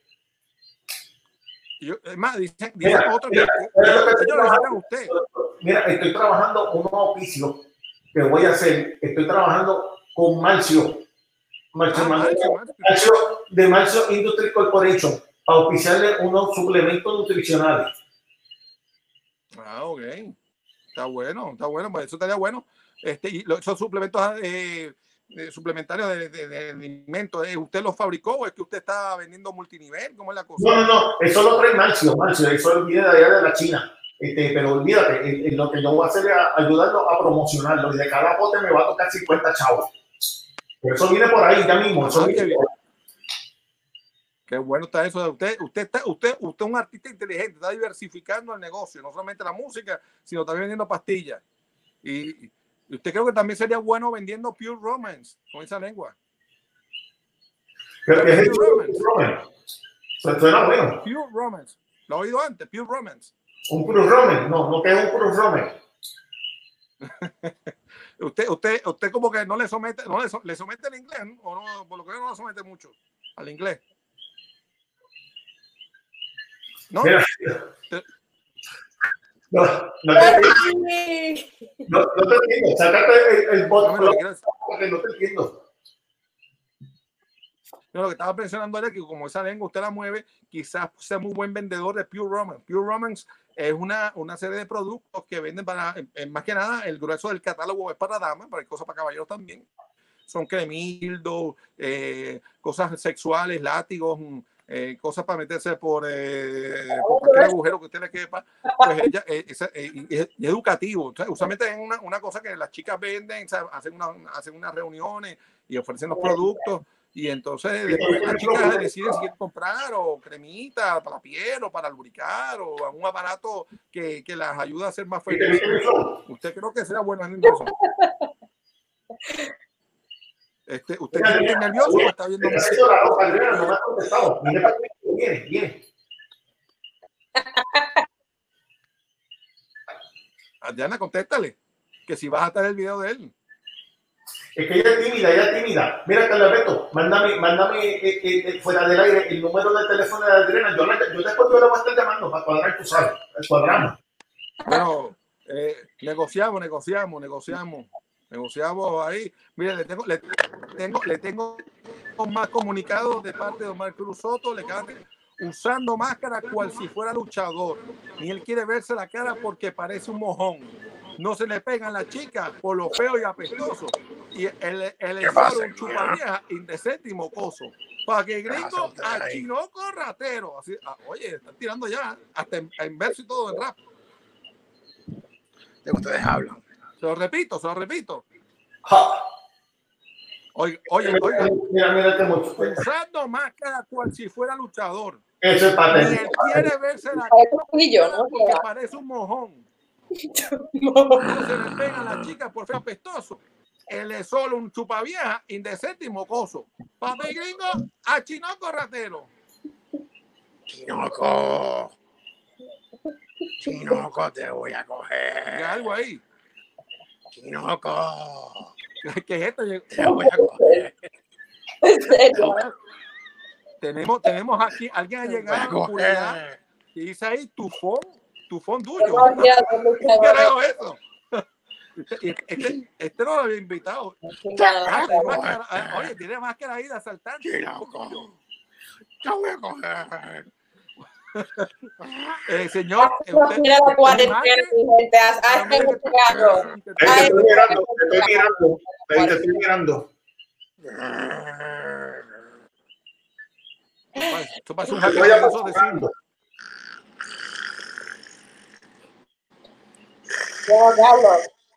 Speaker 1: yo- es más, dicen,
Speaker 5: Mira,
Speaker 1: que,
Speaker 5: mira,
Speaker 1: que-
Speaker 5: mira que estoy
Speaker 1: lo usted.
Speaker 5: Mira, estoy trabajando un oficio que voy a hacer. Estoy trabajando con Marcio. Marcio,
Speaker 1: Ah, Marcio, Marcio.
Speaker 5: Marcio de Marcio Industry Corporation para oficiarle unos suplementos nutricionales.
Speaker 1: Ah, ok. Está bueno, está bueno, pues eso estaría bueno. Este, y lo- esos suplementos eh, eh, suplementarios de, de- de alimentos. ¿usted los fabricó o es que usted está vendiendo multinivel? ¿Cómo es la cosa?
Speaker 5: No, no, no, eso lo trae Marcio, Marcio, eso viene de allá de la China. Este, pero olvídate, lo que yo voy a hacer es ayudarlo a promocionarlo y de cada bote me va a tocar 50 chavos. Pero eso viene por ahí ya mismo. Eso
Speaker 1: Ah,
Speaker 5: viene por-
Speaker 1: Qué bueno está eso. de Usted, usted, está, usted, usted es un artista inteligente, está diversificando el negocio, no solamente la música, sino también vendiendo pastillas. Y, y usted creo que también sería bueno vendiendo Pure Romance con esa lengua.
Speaker 5: Pero que es el
Speaker 1: Pure Romance.
Speaker 5: Roman. Su- Suena bueno.
Speaker 1: Pure Romance. Lo he oído antes, Pure Romance.
Speaker 5: Un Cruz Roman. No, no que es un Cruz Roman.
Speaker 1: Usted, usted, usted como que no le somete, no le, so- le somete el inglés, ¿no? o no, por lo que no le somete mucho al inglés. ¿No?
Speaker 5: Mira. No, no te, no, no entiendo. Sácate el, el bot
Speaker 1: No,
Speaker 5: porque no te entiendo.
Speaker 1: Yo lo que estaba pensando era que como esa lengua usted la mueve, quizás sea muy buen vendedor de Pure Romance. Pure Romance es una, una serie de productos que venden para, en- en más que nada, el grueso del catálogo es para damas, pero hay cosas para caballeros también. Son cremildos, eh, cosas sexuales, látigos, mm, eh, cosas para meterse por, eh, por cualquier agujero que usted le quepa. Pues ella, eh, eh, es, es educativo. Usualmente es una, una cosa que las chicas venden, hacen, una, hacen unas reuniones y ofrecen los productos. Y entonces después las chicas deciden si quieren comprar o cremita para la piel o para lubricar o un aparato que, que las ayuda a ser más
Speaker 5: ¿Viste,
Speaker 1: felices. ¿Usted creo que será bueno haciendo eso? Este, ¿Usted está nervioso o está viendo
Speaker 5: la Adriana,
Speaker 1: contéstale que si vas a estar el video de él.
Speaker 5: Es que ella es tímida, ella es tímida. Mira, Carlos Alberto, mándame, mándame eh, eh, eh, fuera del aire el número del teléfono de Adriana. Yo, la- yo después yo le voy a estar llamando para cuadrar, tú sabes, cuadramos.
Speaker 1: Bueno, eh, negociamos, negociamos, negociamos, negociamos ahí. Mire, le tengo, le tengo, le tengo más comunicados de parte de Omar Cruz Soto, le acaban de- usando máscara cual si fuera luchador. Ni él quiere verse la cara porque parece un mojón. No se le pegan las chicas por lo feo y apestoso. Y el, el
Speaker 7: ¿Qué pasa,
Speaker 1: un chupa vieja indecente y mocoso. Para que gringo a chinoco ratero. Así, ah, oye, están tirando ya, hasta en, en verso y todo en rap.
Speaker 7: de ustedes hablan.
Speaker 1: Se lo repito, se lo repito.
Speaker 5: Ja.
Speaker 1: Oye, oye,
Speaker 5: Mira,
Speaker 1: oye,
Speaker 5: mira, mira qué mucho.
Speaker 1: usando máscara cual si fuera luchador.
Speaker 5: Eso es patético.
Speaker 1: él quiere verse la cara
Speaker 6: ¿no?
Speaker 1: porque parece un mojón. Se le pegan las chicas por feo apestoso. Él es solo un chupavieja, indecente y mocoso. Papi gringo, a chinoco ratero.
Speaker 7: Chinoco. Chinoco, te voy a
Speaker 1: Hay
Speaker 7: coger.
Speaker 1: algo ahí.
Speaker 7: Chinoco,
Speaker 1: ¿Qué es esto?
Speaker 7: te voy a coger.
Speaker 6: En serio.
Speaker 1: Tenemos, tenemos aquí, alguien ha
Speaker 7: a
Speaker 1: llegado
Speaker 7: coger.
Speaker 1: y dice ahí tufón, tufón tuyo. ¿Qué carajo es eso? Este, este, no lo había invitado. Ah, ah, oye, tiene máscara ahí de asaltante.
Speaker 7: Te voy a coger.
Speaker 1: Eh, señor, usted-
Speaker 3: la cuarentena, gente.
Speaker 1: Ah,
Speaker 3: Hazme un cigarro.
Speaker 5: Te estoy mirando, te estoy mirando. Te estoy mirando.
Speaker 1: Esto un de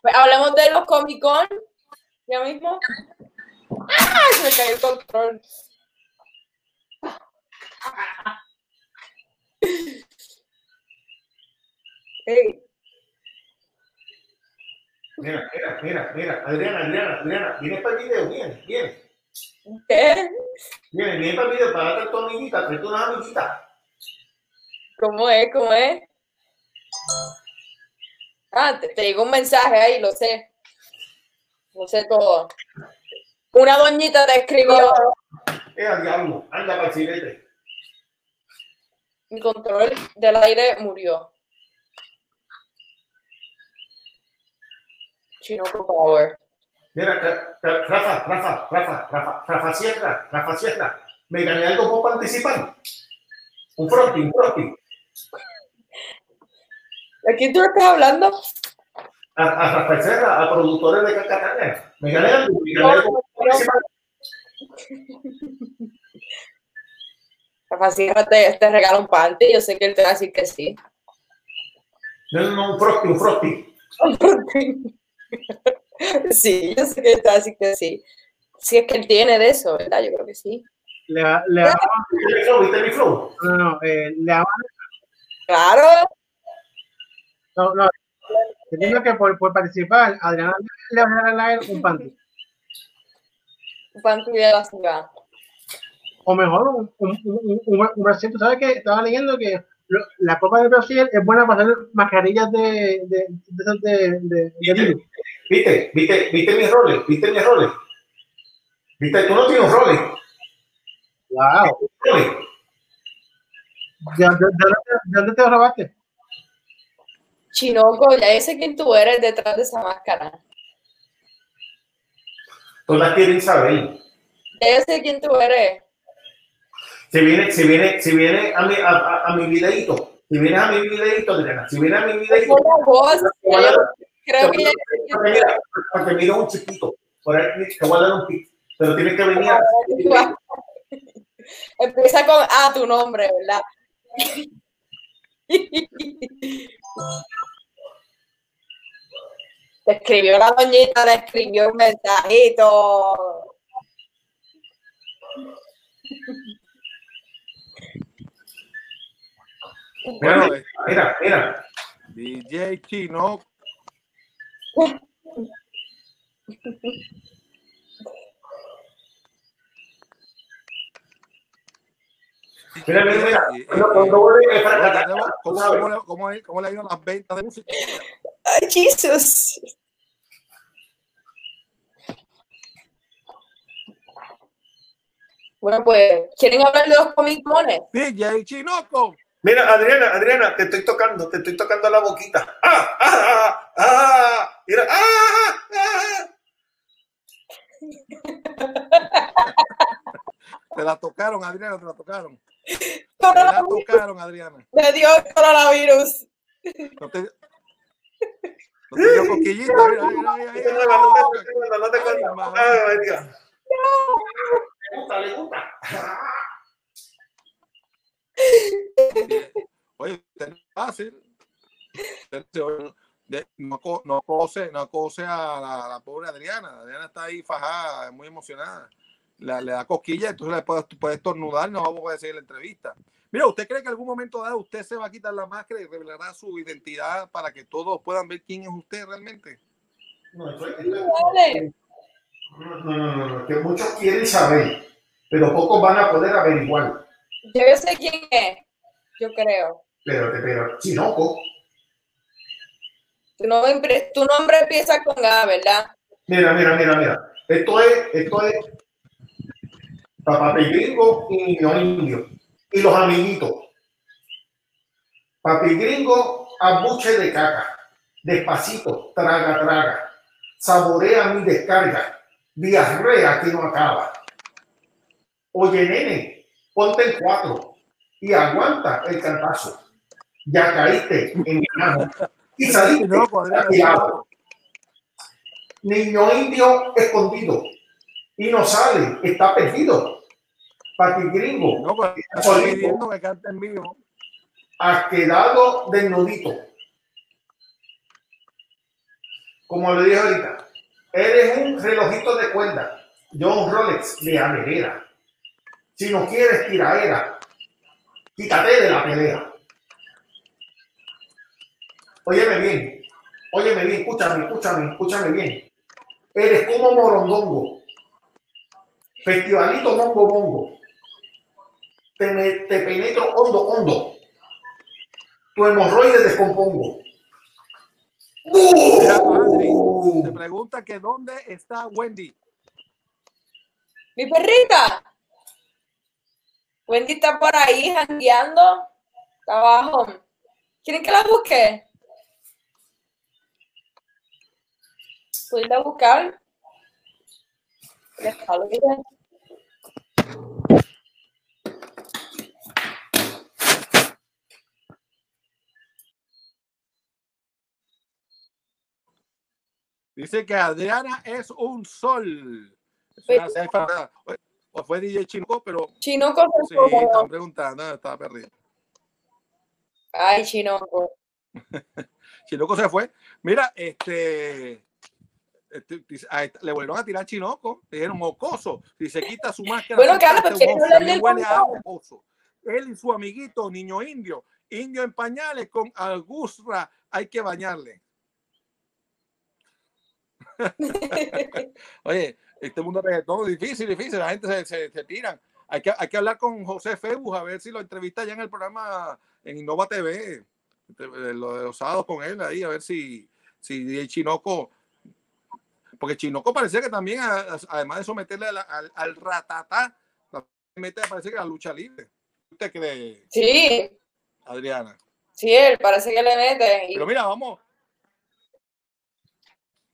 Speaker 3: pues hablemos de los Comic Con. Ya mismo. ¡Ah! Se me cayó el control. Ey,
Speaker 5: Mira, mira, mira, mira. Adriana, Adriana, Adriana. Viene para el video, viene, viene.
Speaker 3: ¿Qué?
Speaker 5: Viene, viene para el video para darte tu amiguita, trae unas amiguitas.
Speaker 3: ¿Cómo es? ¿Cómo es? Ah, te, te llegó un mensaje ahí, lo sé. Lo sé todo. Una doñita te escribió.
Speaker 5: Eh, al diablo, anda para el cilete.
Speaker 3: Mi control del aire murió. Chinoco Power.
Speaker 5: Mira, Ra- Ra- Rafa, Rafa, Rafa, Rafa, Rafa Sierra, Rafa Sierra. Me gané algo poco anticipar. Un frosty, un frosty.
Speaker 3: ¿De quién tú estás hablando?
Speaker 5: A, a Rafael Serra, a productores de Cacatanga. Me gané algo, me gané algo poco anticipar.
Speaker 3: Rafa Sierra te, te regala un panty. Yo sé que él te va a decir que sí.
Speaker 5: No, no, no, un frosty, un frosty.
Speaker 3: sí, yo sé que él te va a decir que sí. Si es que él tiene de eso, ¿verdad? Yo creo que sí.
Speaker 2: Le, le, damos-
Speaker 5: ¿Viste mi flow? ¿Viste mi flow?
Speaker 2: no, no, eh, le
Speaker 3: Claro.
Speaker 2: no, no. Entiendo que por, por participar, Adriana le va a regalar un panty.
Speaker 3: Un panty de la ciudad.
Speaker 2: O mejor, un, un, un, un. Tú sabes que estaba leyendo que lo- la copa de Brasil es buena para hacer mascarillas de, de, de, de, de, de virus.
Speaker 5: ¿Viste? ¿Viste? ¿Viste mis roles? ¿Viste mis roles? ¿Viste? Tú no tienes roles.
Speaker 2: Wow.
Speaker 5: roles.
Speaker 2: ¿De, de, de, de dónde te robaste?
Speaker 3: Chinoco, ya sé quién tú eres detrás de esa máscara.
Speaker 5: Todas quieren saber.
Speaker 3: Ya sé quién tú eres.
Speaker 5: Si viene, si viene, si viene a mi, a, a, a mi videíto, si vienes a mi videíto, Adriana, si vienes a mi
Speaker 3: ya yo creo que
Speaker 5: porque mira, porque mira un chiquito, por ahí te voy a dar un pero tienes que venir a.
Speaker 3: Empieza con A tu nombre, ¿verdad? Te escribió la doñita, te escribió un mensajito.
Speaker 1: Bueno,
Speaker 5: mira, mira,
Speaker 1: DJ Chino.
Speaker 5: mira, mira, mira,
Speaker 1: ¿Cómo, cómo le, cómo, es- cómo le ha ido las ventas de música?
Speaker 3: Ay, Jesus. Bueno, pues, ¿quieren hablar de los comic mones?
Speaker 1: DJ Chinoco.
Speaker 5: Mira, Adriana, Adriana, te estoy tocando, te estoy tocando la boquita. ¡Ah! ¡Ah! ¡Ah! ¡Ah! Mira, ¡ah! ¡Ah!
Speaker 1: Te la tocaron, Adriana, te la tocaron. Te la tocaron, Adriana.
Speaker 3: Me dio coronavirus.
Speaker 1: No te, no te dio cosquillita. Mira, mira, mira,
Speaker 5: No te
Speaker 1: mira,
Speaker 5: cuento, no te cuento, no te cuento.
Speaker 1: Ay, madre.
Speaker 5: Ay, María. Le gusta, le gusta.
Speaker 1: Oye, usted no es fácil. Usted se- de- No, no cose, no cose a la, a la pobre Adriana. Adriana está ahí fajada, muy emocionada. Le, le da cosquilla, entonces le puede, puede estornudar, no vamos a seguir la entrevista. Mira, ¿usted cree que en algún momento dado usted se va a quitar la máscara y revelará su identidad para que todos puedan ver quién es usted realmente?
Speaker 5: No, no, no, que muchos quieren saber, pero pocos van a poder averiguar.
Speaker 3: Yo sé quién es. Yo creo.
Speaker 5: Pero, pero, Chinoco,
Speaker 3: Tu nombre, tu nombre empieza con A, ¿verdad?
Speaker 5: mira, mira, mira, mira. Esto es, esto es Papi Gringo y los indios. Y los amiguitos. Papi Gringo, abuche de caca. Despacito, traga, traga. Saborea mi descarga. Diarrea que no acaba. Oye, nene, ponte en cuatro y aguanta el cantazo. Ya caíste en mi mano y saliste tirado. Niño indio escondido y no sale, está perdido. Pati gringo,
Speaker 1: No, pidiendo que cante en vivo.
Speaker 5: has quedado desnudito. Como le dije ahorita, eres un relojito de cuerda, yo un Rolex de avenera. Si no quieres tiraera, quítate de la pelea. Óyeme bien, óyeme bien, escúchame, escúchame, escúchame bien. Eres como morondongo, festivalito mongo mongo. Te, me- te penetro hondo, hondo tu hemorroide descompongo. ¡Uh!
Speaker 1: te pregunta que dónde está Wendy.
Speaker 3: Mi perrita. Wendy está por ahí jangueando. Está abajo. ¿Quieren que la busque? ¿Puedes ir a buscar?
Speaker 1: Dice que Adriana es un sol. Es
Speaker 3: Pues
Speaker 1: una O fue DJ Chinoco, pero
Speaker 3: Chinoco
Speaker 1: sí, están preguntando, estaba perdido.
Speaker 3: Ay, Chinoco.
Speaker 1: Chinoco se fue. Mira, este, este, le volvieron a tirar Chinoco. Le dijeron mocoso. Si se quita su máscara.
Speaker 3: Bueno,
Speaker 1: quita
Speaker 3: pero
Speaker 1: este
Speaker 3: ¿quieres
Speaker 1: mozo,
Speaker 3: hablar
Speaker 1: también
Speaker 3: del
Speaker 1: huele a
Speaker 3: mocoso?
Speaker 1: mocoso. Él y su amiguito, niño indio, indio en pañales con algusra, hay que bañarle. Oye, este mundo reggaetón es difícil, difícil, la gente se, se, se tiran. Hay que, hay que hablar con José Febus a ver si lo entrevista ya en el programa en Innova TV, de- de lo de los sábados con él ahí, a ver si, si DJ Chinoco, porque Chinoco parecía que también, además de someterle a la- al, al ratatá, mete parece que la lucha libre. ¿Usted cree,
Speaker 3: Sí,
Speaker 1: Adriana?
Speaker 3: sí, él parece que le mete. y-
Speaker 1: Pero mira, vamos.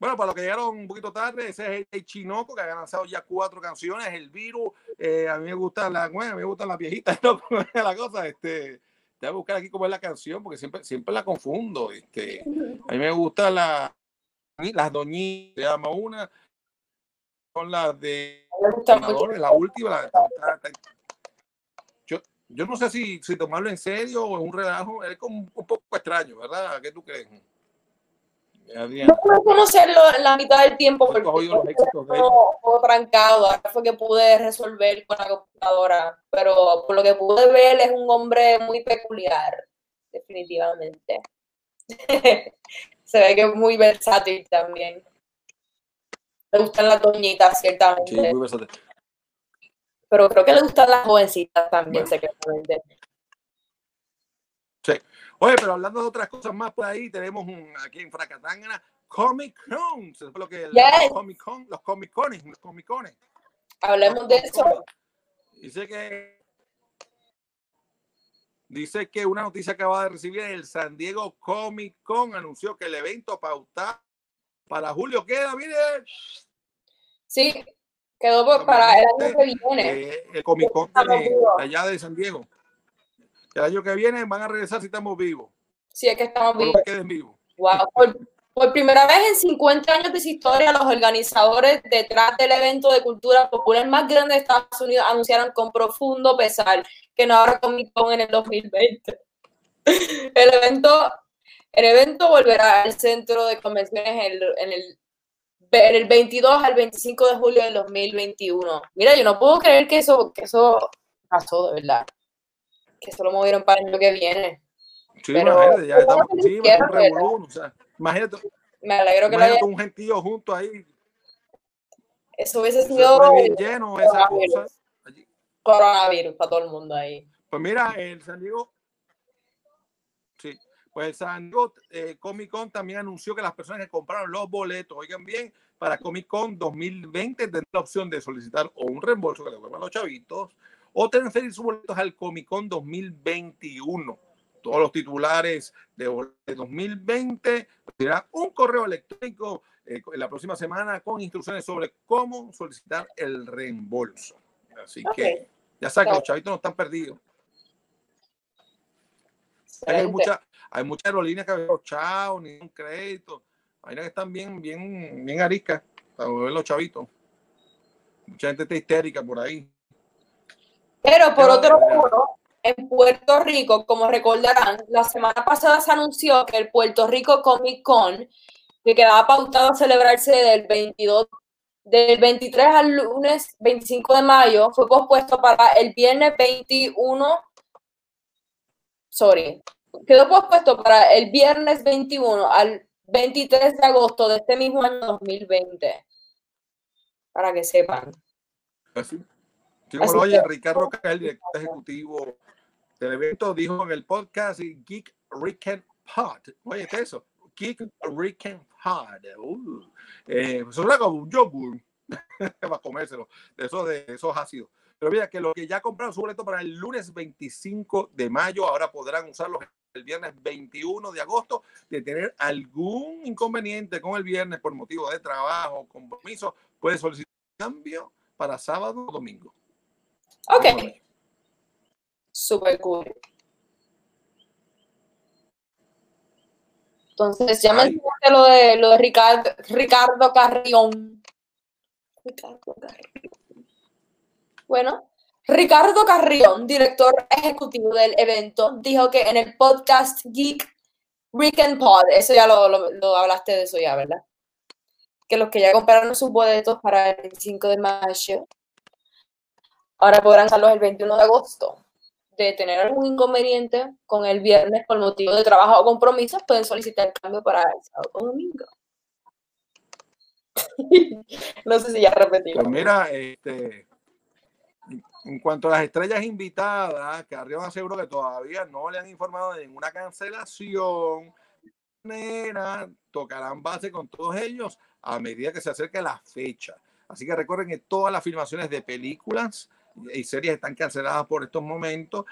Speaker 1: Bueno, para los que llegaron un poquito tarde, ese es el Chinoco, que ha lanzado ya cuatro canciones, El Virus, eh, a mí me gustan las bueno, a mí me gustan las viejitas, ¿no? La cosa, este, te voy a buscar aquí cómo es la canción, porque siempre, siempre la confundo, este, a mí me gusta la, las doñitas, se llama una, son las de la última, la- la- la- yo, yo no sé si, si tomarlo en serio o es un relajo, es como un, un poco extraño, ¿verdad? ¿Qué tú crees?
Speaker 3: No pude conocerlo la mitad del tiempo
Speaker 1: ¿Cuántos
Speaker 3: porque todo trancado. Ahora fue que pude resolver con la computadora. Pero por lo que pude ver, es un hombre muy peculiar, definitivamente. Se ve que es muy versátil también. Le gustan las doñitas,
Speaker 1: Sí,
Speaker 3: ciertamente.
Speaker 1: muy versátil.
Speaker 3: Pero creo que le gustan las jovencitas también,
Speaker 1: Bueno.
Speaker 3: secretamente.
Speaker 1: Oye, pero hablando de otras cosas más por ahí, tenemos un, aquí en Fracatangana Comic Con. Fue lo que
Speaker 3: Yes.
Speaker 1: los Comic Con, los Comic Cones, los Comic Cones.
Speaker 3: Hablemos de eso.
Speaker 1: Dice que dice que una noticia que acaba de recibir el San Diego Comic Con anunció que el evento pautado para julio queda, mire,
Speaker 3: Sí, quedó para el año que viene.
Speaker 1: eh, el Comic Con de, allá de San Diego. El año que viene van a regresar si estamos vivos.
Speaker 3: Sí, es que estamos vivos.
Speaker 1: que.
Speaker 3: Wow. Por, por primera vez en 50 años de su historia, los organizadores detrás del evento de cultura popular más grande de Estados Unidos anunciaron con profundo pesar que no habrá Comic Con en el 2020. El evento, el evento volverá al centro de convenciones en el, en el, en el 22 al 25 de julio del 2021. Mira, yo no puedo creer que eso, que eso pasó, de verdad. Que eso lo movieron para el año que viene.
Speaker 1: Sí,
Speaker 3: Pero-
Speaker 1: imagínate, ya estamos un revolú, o sea, imagínate,
Speaker 3: Me alegro que lo haya
Speaker 1: imagínate un gentío junto ahí,
Speaker 3: Eso hubiese
Speaker 1: se
Speaker 3: sido
Speaker 1: bien lleno esa cosa.
Speaker 3: coronavirus.
Speaker 1: allí.
Speaker 3: coronavirus para todo el mundo ahí.
Speaker 1: Pues mira, el San Diego, sí, pues el San Diego eh, Comic Con también anunció que las personas que compraron los boletos, oigan bien, para Comic Con 2020 tendrán la opción de solicitar o un reembolso que le devuelvan los chavitos o transferir sus boletos al Comic Con 2021. todos los titulares de, de 2020 recibirán un correo electrónico eh, en la próxima semana con instrucciones sobre cómo solicitar el reembolso. Así que ya saben que los chavitos no están perdidos. Hay muchas hay muchas aerolíneas que han chao ni un crédito. Hay unas que están bien, bien, bien ariscas para volver los chavitos. Mucha gente está histérica por ahí.
Speaker 3: Pero por otro lado, en Puerto Rico, como recordarán, la semana pasada se anunció que el Puerto Rico Comic Con, que quedaba pautado a celebrarse del 22, del 23 al lunes 25 de mayo, fue pospuesto para el viernes 21, sorry, quedó pospuesto para el viernes 21 al 23 de agosto de este mismo año 2020. Para que sepan.
Speaker 1: Así. Sí, lo oye,
Speaker 3: que-
Speaker 1: Ricardo Roca, el director ejecutivo del evento, dijo en el podcast Geek Weekend Pod. Oye, ¿qué es eso? Geek Weekend Pod. Uh, eh, suena como un yogur para comérselo, de esos, de esos ácidos. Pero mira, que los que ya compraron su boleto para el lunes 25 de mayo, ahora podrán usarlo el viernes 21 de agosto, de tener algún inconveniente con el viernes por motivo de trabajo, compromiso, puede solicitar cambio para sábado o domingo.
Speaker 3: Ok, super cool. Entonces, ya
Speaker 1: Ay.
Speaker 3: mencionaste lo de, lo de Ricardo, Ricardo Carrión. Ricardo Carrión. Bueno, Ricardo Carrión, director ejecutivo del evento, dijo que en el podcast Geek Weekend Pod, eso ya lo, lo- lo hablaste de eso ya, ¿verdad? Que los que ya compraron sus boletos para el 25 de mayo, ahora podrán usarlos el 21 de agosto. De tener algún inconveniente con el viernes por motivo de trabajo o compromisos, pueden solicitar el cambio para el sábado o domingo. no sé si ya repetí.
Speaker 1: Pues mira, este, en cuanto a las estrellas invitadas, Carrión aseguró que todavía no le han informado de ninguna cancelación. Tocarán base con todos ellos a medida que se acerque la fecha. Así que recuerden que todas las filmaciones de películas y series están canceladas por estos momentos.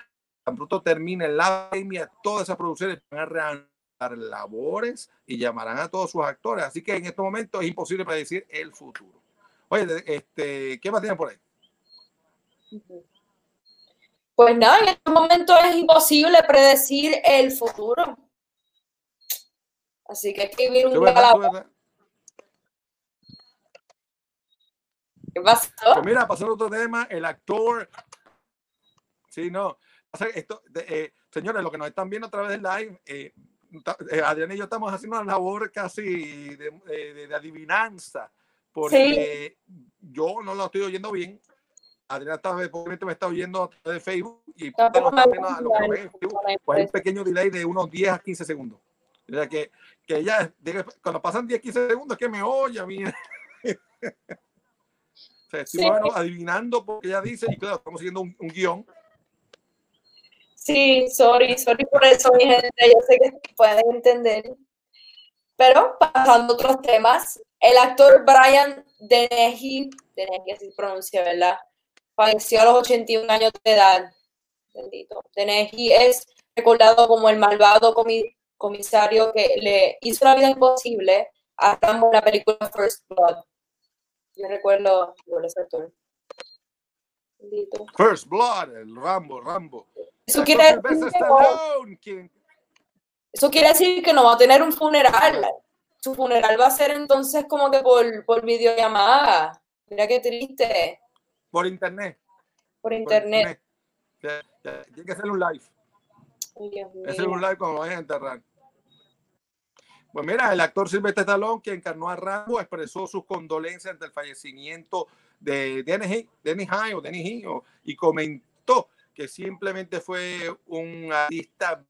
Speaker 1: Tan pronto termine la pandemia, todas esas producciones van a reanudar labores y llamarán a todos sus actores. Así que en estos momentos es imposible predecir el futuro. Oye, este, ¿qué más tienen por ahí?
Speaker 3: Pues nada, en este momento es imposible predecir el futuro. Así que hay que vivir un
Speaker 1: ¿Tú
Speaker 3: día a
Speaker 1: verdad,
Speaker 3: la
Speaker 1: tú
Speaker 3: vez.
Speaker 1: verdad?
Speaker 3: ¿Qué pasó?
Speaker 1: Pues mira, pasando a otro tema, el actor. Sí, no. O sea, esto, eh, señores, lo que nos están viendo a través del live, eh, eh, Adrián y yo estamos haciendo una labor casi de, eh, de- de adivinanza, porque yo no lo estoy oyendo bien. Adrián está, me está oyendo a través de Facebook y no
Speaker 3: me
Speaker 1: está viendo a lo que ven en Facebook. Pues hay un pequeño delay de unos 10 a 15 segundos. O sea, que, que ella, cuando pasan 10, 15 segundos, que me oye a mí. O sea, estoy
Speaker 3: Sí.
Speaker 1: más o menos adivinando porque ella dice, y claro, estamos siguiendo un, un guion.
Speaker 3: Sí, sorry, sorry por eso, mi gente. Yo sé que pueden entender. Pero pasando a otros temas, el actor Brian Dennehy, Dennehy así se pronuncia, ¿verdad? Falleció a los 81 años de edad. Bendito. Dennehy es recordado como el malvado comi- comisario que le hizo la vida imposible a Rambo en la película First Blood. Yo recuerdo.
Speaker 1: First Blood, el Rambo, Rambo.
Speaker 3: Eso quiere decir que no- Eso quiere decir que no va a tener un funeral. Su funeral va a ser entonces como que por, por videollamada. Mira qué triste.
Speaker 1: por internet.
Speaker 3: Por
Speaker 1: por
Speaker 3: internet.
Speaker 1: Tiene que hacer un live.
Speaker 3: Ay, Dios mío.
Speaker 1: Hacer un live cuando lo vayan a enterrar. Pues mira, el actor Sylvester Stallone, que encarnó a Rambo, expresó sus condolencias ante el fallecimiento de Denny, Denny High o Denny o- y comentó que simplemente fue un artista,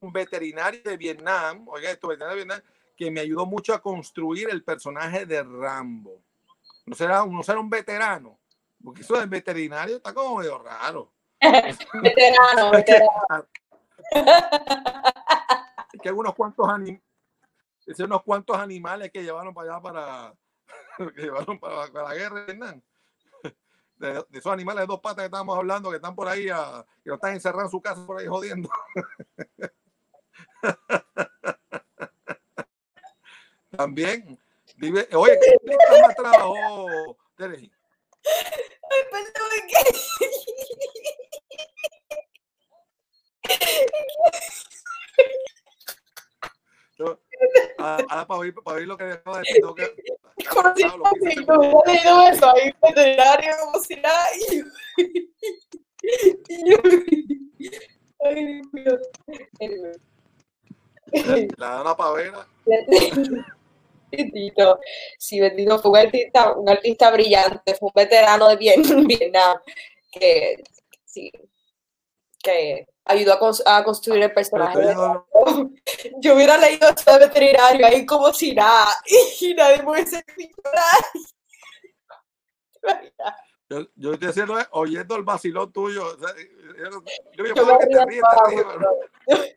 Speaker 1: un veterinario de Vietnam, oiga esto, veterinario de Vietnam, que me ayudó mucho a construir el personaje de Rambo. No será, no será un veterano, porque eso del veterinario está como medio raro.
Speaker 3: Veterano, veterano.
Speaker 1: que algunos cuantos anim- unos cuantos animales que llevaron para allá para llevaron para, para la guerra de esos animales de dos patas que estábamos hablando, que están por ahí, a- que no están encerrados en su casa por ahí jodiendo. También, oye, ¿qué más trabajó?
Speaker 3: Ay, perdón, ¿qué?
Speaker 1: Ah, Ahora para oír, para oír lo que acaba de decir, tengo que-
Speaker 3: Como si no hubiera leído eso ahí veterinario como si nada. Yo, yo- ay, Dios
Speaker 1: la Dana Pavera.
Speaker 3: Bendito. Sí, bendito. Fue un artista, un artista brillante, fue un veterano de Vietnam que, sí, que ayudó a, cons- a construir el personaje. Yo hubiera leído esto de veterinario ahí como si nada, y nadie me hubiese dicho nada.
Speaker 1: Yo, yo estoy haciendo, es oyendo el vacilón tuyo. o sea, yo, yo, yo,
Speaker 3: me
Speaker 1: que te ríes, te ríes, pero-.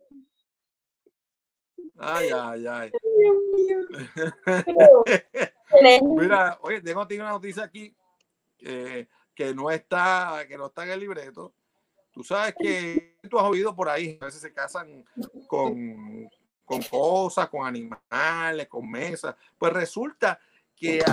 Speaker 1: Ay, ay, ay.
Speaker 3: Dios mío.
Speaker 1: Mira, oye, tengo aquí una noticia aquí eh, que no está, que no está en el libreto. Tú sabes que tú has oído por ahí, a veces se casan con, con cosas, con animales, con mesas. Pues resulta que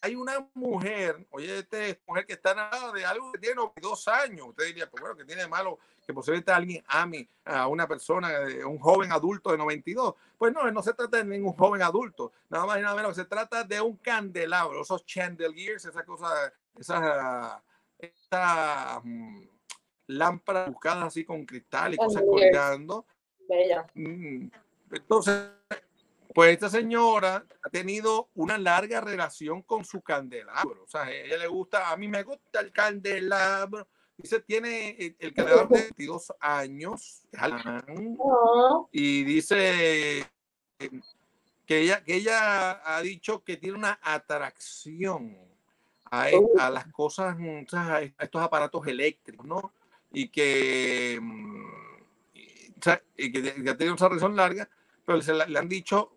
Speaker 1: hay, una mujer, oye, esta mujer que está nada de algo que tiene 92 años. Usted diría, pues bueno, que tiene de malo que posiblemente alguien ame a una persona, eh, un joven adulto de 92. Pues no, no se trata de ningún joven adulto, nada más y nada menos se trata de un candelabro, esos chandeliers, esas cosas, esas, esas mm, lámparas buscadas así con cristal y cosas colgando.
Speaker 3: Bella.
Speaker 1: Mm, Entonces, pues esta señora ha tenido una larga relación con su candelabro. O sea, a ella le gusta, a mí me gusta el candelabro. Dice, tiene el, el candelabro de 22 años. y dice eh, que ella, que ella ha dicho que tiene una atracción a, e- a las cosas, mm, a estos aparatos eléctricos, ¿no? Y que, ya tenido una relación larga, pero la- le han dicho,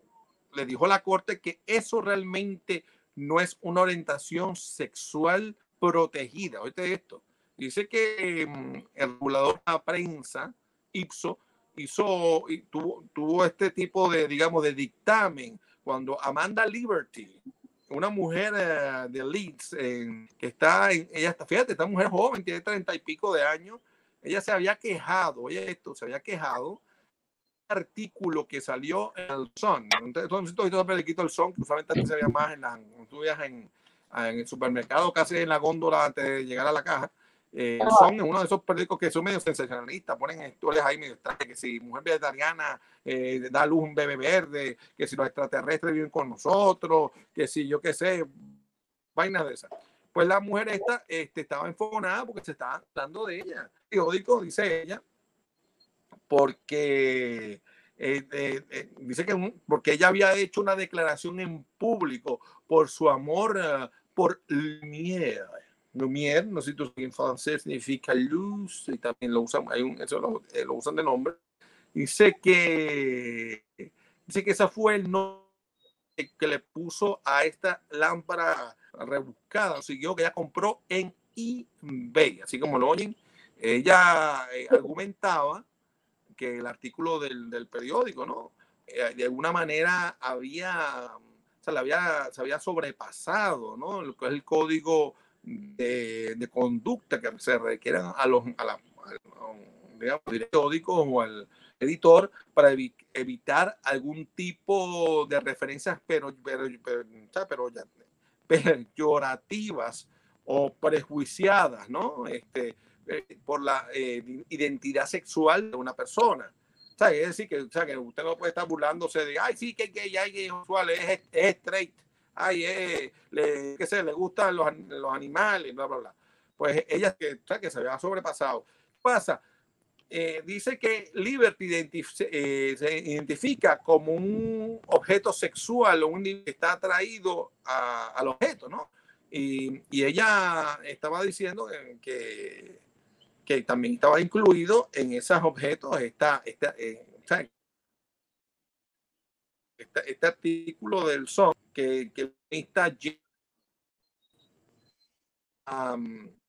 Speaker 1: le dijo la corte que eso realmente no es una orientación sexual protegida. Oíste esto. Dice que mm, el regulador de la prensa, Ipso, hizo tuvo, tuvo este tipo de, digamos, de dictamen cuando Amanda Liberty, una mujer eh, de Leeds, que está, en, ella está, fíjate, esta mujer joven, tiene treinta y pico de años, ella se había quejado, oye esto, se había quejado artículo que salió en el Sun. Entonces, todo el periquito del Sun, que usualmente antes se veía más en la, cuando tú veías en, en el supermercado, casi en la góndola antes de llegar a la caja. Eh,
Speaker 3: Ajá.
Speaker 1: son uno de esos periódicos que son medio sensacionalistas, ponen historias ahí medio extrañas, que si mujer vegetariana eh, da luz un bebé verde, que si los extraterrestres viven con nosotros, que si yo qué sé, vainas de esas. Pues la mujer esta este, estaba enfonada porque se estaba hablando de ella. Periódico, dice ella, porque eh, eh, eh, dice que un- porque ella había hecho una declaración en público por su amor eh, por Lumière. Lumière, no sé si en francés significa luz y también lo usan, hay un, eso lo, eh, lo usan de nombre. Dice que dice que ese fue el nombre que le puso a esta lámpara rebuscada, siguió que ella compró en eBay, así como lo oyen. Ella eh, argumentaba que el artículo del, del periódico, ¿no? Eh, de alguna manera había, o sea, le había, se había sobrepasado, ¿no? Lo que es el código de, conducta que se requieran a los, a la, digamos, periódicos o al editor para evi- evitar algún tipo de referencias pero, pero, pero, pero ya- peyorativas o prejuiciadas, ¿no? Este, eh, por la eh, identidad sexual de una persona. Sea, es decir, que, o sea, que usted no puede estar burlándose de, ay, sí, que que es homosexual, es, es straight, ay, es, le, qué sé, le gustan los, los animales, bla, bla, bla. Pues ella que, o sea, que se había sobrepasado. ¿Qué pasa? Eh, dice que Liberty eh, se identifica como un objeto sexual o un que está atraído a- al objeto, ¿no? Y, ella estaba diciendo que, también estaba incluido en esos objetos esta, esta, eh, este artículo del SON que, está am,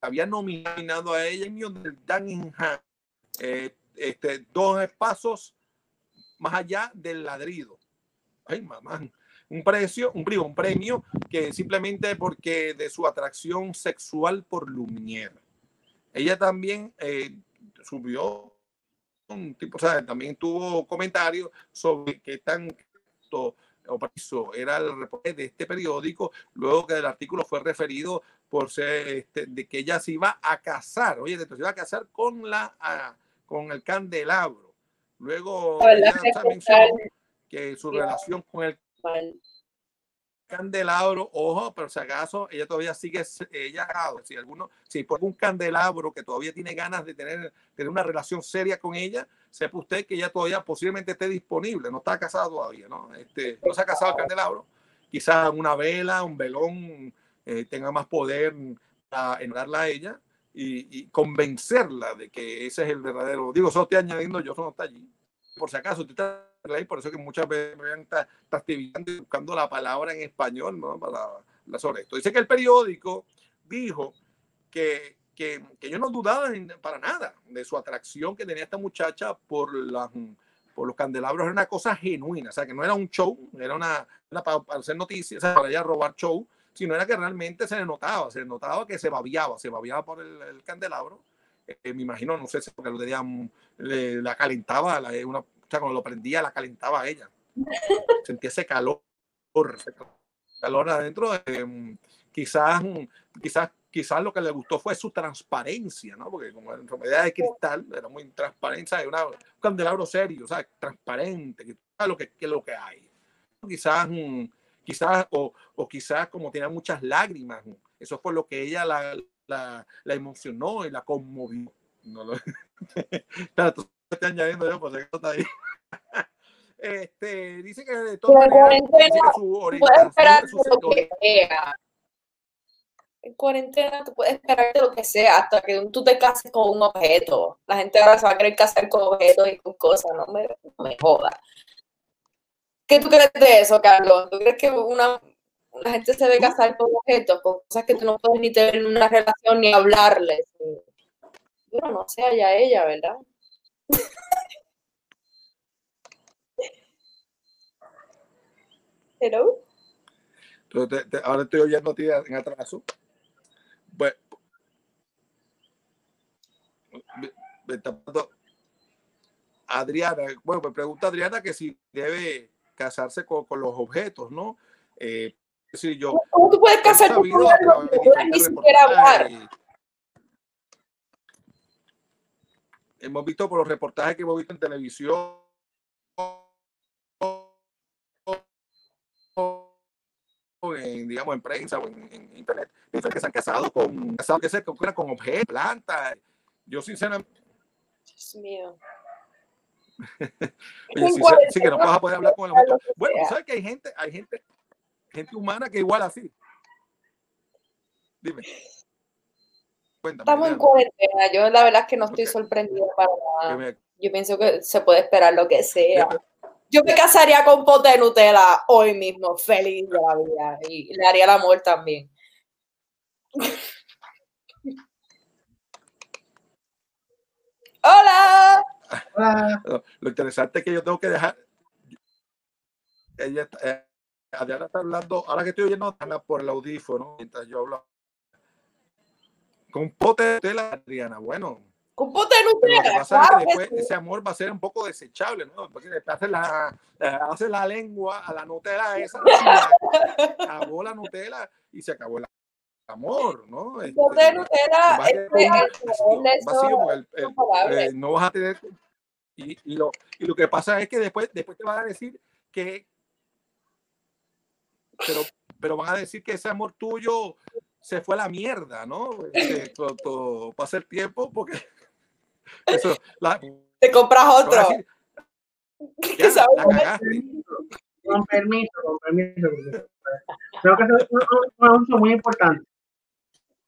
Speaker 1: había nominado a ella premio del Dagenham, eh, este, dos pasos más allá del ladrido. Ay, mamá. Un precio, un, un premio que simplemente porque de su atracción sexual por Lumière. Ella también eh, subió tipo, sea, también tuvo comentarios sobre qué tan o era el reporte de este periódico, luego que el artículo fue referido por ser este, de que ella se iba a casar, oye, se iba a casar con la con el candelabro. Luego ella
Speaker 3: que
Speaker 1: mencionó su relación con el candelabro, ojo, pero si acaso ella todavía sigue, ella, si alguno, si por algún candelabro que todavía tiene ganas de tener, tener una relación seria con ella, sepa usted que ella todavía posiblemente esté disponible, no está casada todavía, ¿no? Este, no se ha casado el candelabro, quizás una vela, un velón eh, tenga más poder para enamorarla a ella y, y convencerla de que ese es el verdadero, digo, solo estoy añadiendo, yo eso no está allí, por si acaso, usted está ahí, por eso que muchas veces me trastabillando y buscando la palabra en español ¿no? para la sobre esto. Dice que el periódico dijo que, que, que ellos no dudaban para nada de su atracción que tenía esta muchacha por, la, por los candelabros, era una cosa genuina, o sea, que no era un show, era una, una para, hacer noticias, para ella robar show, sino era que realmente se le notaba, se le notaba que se babiaba, se babiaba por el, el candelabro. Eh, me imagino, no sé si porque lo tenía, le- la calentaba, la, una, o sea, cuando lo prendía, la calentaba a ella. Sentía ese calor, ese calor adentro. eh, quizás, quizás, quizás lo que le gustó fue su transparencia, ¿no? Porque como en realidad de cristal, era muy transparente, ¿sabes? Una- un candelabro serio, ¿sabes? Transparente, que sabes lo que, que lo que hay. Quizás, mm, quizás, o, o quizás como tenía muchas lágrimas, eso fue lo que ella la, la, la emocionó y la conmovió. No lo... Claro, tú estás añadiendo yo, pues esto está ahí. Este, dice que de
Speaker 3: cuarentena
Speaker 1: su
Speaker 3: Puedes esperar
Speaker 1: orientación, su
Speaker 3: lo que
Speaker 1: sexualidad-
Speaker 3: sea. En cuarentena tú puedes esperarte lo que sea hasta que tú te cases con un objeto. La gente ahora se va a querer casar con objetos y con cosas, no me, no me jodas. ¿Qué tú crees de eso, Carlos? ¿Tú crees que una, la gente se debe casar con objetos, con cosas que tú no puedes ni tener una relación ni hablarles? Yo no sé, allá ella, ¿verdad? Hello.
Speaker 1: Entonces, te- te- ahora estoy oyendo a ti en atraso. Pues, me- me está Adriana, bueno, me pregunta Adriana que si debe casarse con, con los objetos, ¿no? Eh, si yo
Speaker 3: ¿Cómo tú puedes
Speaker 1: he
Speaker 3: casar con algo que ni siquiera hablar?
Speaker 1: Hemos visto por los reportajes que hemos visto en televisión en, digamos, en prensa o en, en internet, dicen que se han casado con, casado que se con, con objetos, plantas. Yo sinceramente,
Speaker 3: Dios mío.
Speaker 1: Oye, sí que no vas a poder hablar con el
Speaker 3: que
Speaker 1: Bueno, sabes que hay gente, hay gente, gente humana que igual así. Dime. Cuéntame.
Speaker 3: Estamos en cuarentena. Yo la verdad es que no estoy sorprendida para nada.
Speaker 1: me-
Speaker 3: Yo pienso que se puede esperar lo que sea.
Speaker 1: que-
Speaker 3: Yo me casaría con pote de Nutella hoy mismo, feliz de la vida. Y le haría el amor también. ¡Hola!
Speaker 2: Hola.
Speaker 1: Lo, lo interesante es que yo tengo que dejar. Ella, eh, Adriana está hablando, ahora que estoy oyendo a Adriana por el audífono, mientras yo hablo. Con pote de tela, Adriana. Bueno,
Speaker 3: Con pote de
Speaker 1: pero lo que
Speaker 3: Nutella,
Speaker 1: pasa es
Speaker 3: claro
Speaker 1: que
Speaker 3: que
Speaker 1: después
Speaker 3: sí.
Speaker 1: ese amor va a ser un poco desechable, ¿no? Porque le hace la, hace la lengua a la Nutella esa, acabó la Nutella y se acabó el amor, ¿no? Este,
Speaker 3: Pote de Nutella
Speaker 1: va a
Speaker 3: es
Speaker 1: quedar
Speaker 3: de
Speaker 1: un vacío,
Speaker 3: eso
Speaker 1: porque el- el-
Speaker 3: incomparable.
Speaker 1: eh, no vas a tener y, y lo, y lo que pasa es que después, después te van a decir que pero, pero van a decir que ese amor tuyo se fue a la mierda, ¿no? Este, to- to- pasa el tiempo porque eso, la,
Speaker 3: Te compras otro.
Speaker 1: decir, ya, la.
Speaker 2: Con permiso, con permiso. Creo que es un, un- un anuncio muy importante.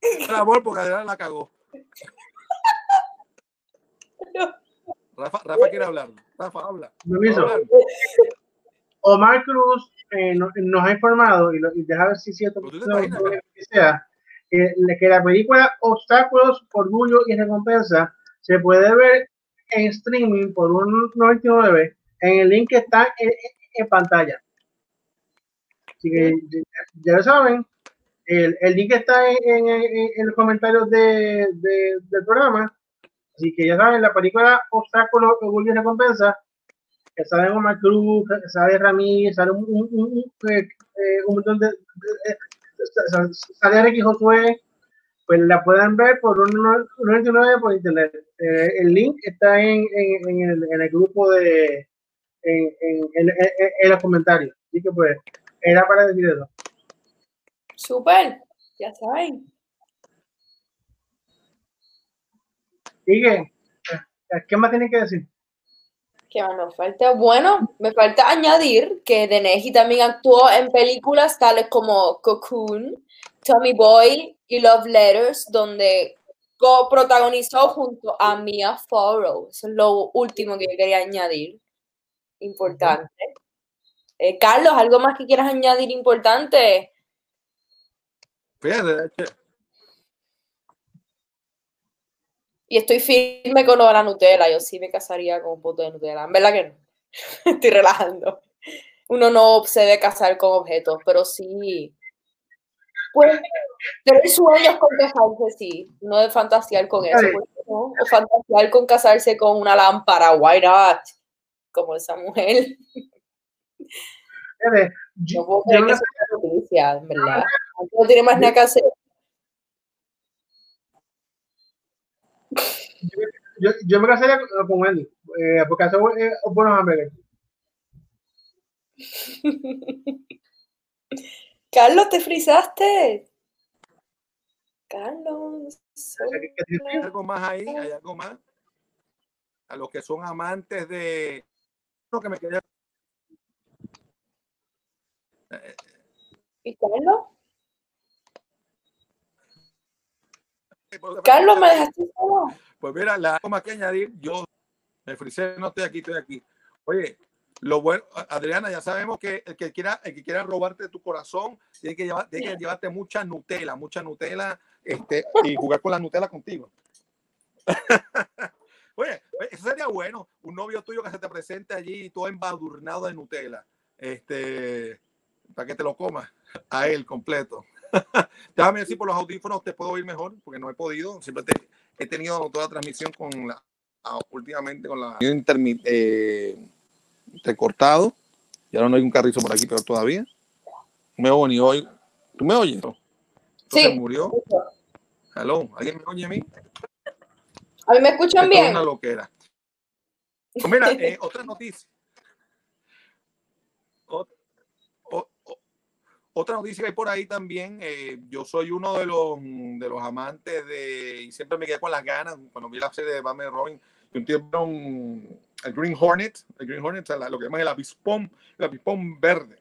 Speaker 1: El amor porque Adriana la cagó. Rafa, Rafa quiere hablar. Rafa, habla.
Speaker 2: Omar Cruz eh, no- nos ha informado, y, lo, y deja ver si es cierto que sea, que, que la película Obstáculos, Orgullo y Recompensa se puede ver en streaming por un 99 en el link que está en, en pantalla. Así que ya, ya lo saben, el, el link está en, en, en- en los comentarios de, de- del programa. Así que ya saben, la película Obstáculos, Orgullo y Recompensa, que sale Omar Cruz, que sale Ramírez, sale un, un, un- un, eh, eh, montón de, de- de- sa- sa- sale Ricky Josué, pues la pueden ver por un 99 por internet. Eh, el link está en, en, en el, en el grupo de en los comentarios. Así que pues era para decir eso.
Speaker 3: Súper, ya saben.
Speaker 2: Eh, ¿qué más tienen que decir?
Speaker 3: ¿Qué más nos falta? Bueno, me falta añadir que Denegi también actuó en películas tales como Cocoon, Tommy Boy y Love Letters, donde coprotagonizó junto a Mia Farrow. Eso es lo último que yo quería añadir. Importante. Eh, Carlos, ¿algo más que quieras añadir importante?
Speaker 1: Fíjate,
Speaker 3: Y estoy firme con lo de la Nutella. Yo sí me casaría con un pote de Nutella. En verdad que no. estoy relajando. Uno no se debe casar con objetos, pero sí. Pues, tener sueños con casarse, sí. No de fantasear con eso.
Speaker 2: Vale.
Speaker 3: ¿por qué no? O fantasear con casarse con una lámpara. Why not? Como esa mujer.
Speaker 2: Fíjate,
Speaker 3: No
Speaker 2: Yo,
Speaker 3: puedo
Speaker 2: yo
Speaker 3: creer que sea una noticia, en verdad. No tiene más nada que hacer.
Speaker 2: yo, yo me casaría con- Wendy, eh, porque hace eh, buenos hamburguesas.
Speaker 3: Carlos, te frizaste. Carlos.
Speaker 1: Hay algo más ahí, hay algo más. A los que son amantes de lo que me quería
Speaker 3: ¿Y Carlos? Carlos, me dejaste solo.
Speaker 1: Pues mira, la algo más que añadir, yo me frisé, no estoy aquí, estoy aquí. Oye, lo bueno, Adriana, ya sabemos que el que quiera, el que quiera robarte tu corazón, tiene que, llevar, tiene que llevarte mucha Nutella, mucha Nutella, este, y jugar con la Nutella contigo. Oye, eso sería bueno, un novio tuyo que se te presente allí todo embadurnado de Nutella, este, para que te lo comas a él completo. Déjame decir por los audífonos te puedo oír mejor, porque no he podido, siempre te- he tenido toda la transmisión con la, ah, últimamente con la eh, cortado. Y ahora no hay un carrizo por aquí, pero todavía. No me oigo ni hoy. ¿Tú me oyes?
Speaker 3: Sí.
Speaker 1: se murió. Hello, ¿alguien me oye a mí?
Speaker 3: A mí me escuchan
Speaker 1: Esto es
Speaker 3: bien.
Speaker 1: una loquera. Pues mira, eh, otra noticia. Otra noticia que hay por ahí también. eh, yo soy uno de los, de los amantes de. Y siempre me quedé con las ganas cuando vi la serie de Batman Robin. Y un tiempo el Green Hornet, el Green Hornet, lo que llaman el avispón, el avispón verde.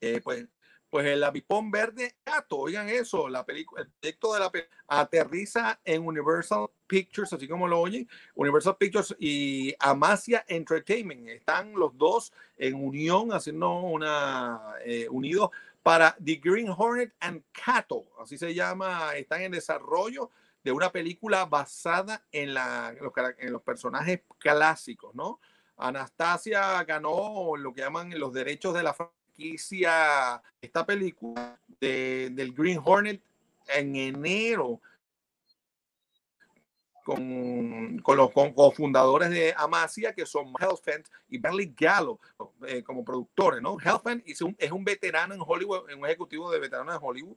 Speaker 1: Eh, pues, pues el avispón verde, gato, oigan eso, la película, el proyecto de la pe- aterriza en Universal Pictures, así como lo oyen, Universal Pictures y Amasia Entertainment. Están los dos en unión, haciendo una, eh, para The Green Hornet and Cato, así se llama, están en desarrollo de una película basada en, la, los, los personajes clásicos, ¿no? Anastasia ganó lo que llaman los derechos de la franquicia, esta película de- del Green Hornet en enero con, con los con- cofundadores de Amasia, que son Helfand y Bentley Gallo, eh, como productores, ¿no? Helfand es un, es un veterano en Hollywood, un ejecutivo de veteranos de Hollywood,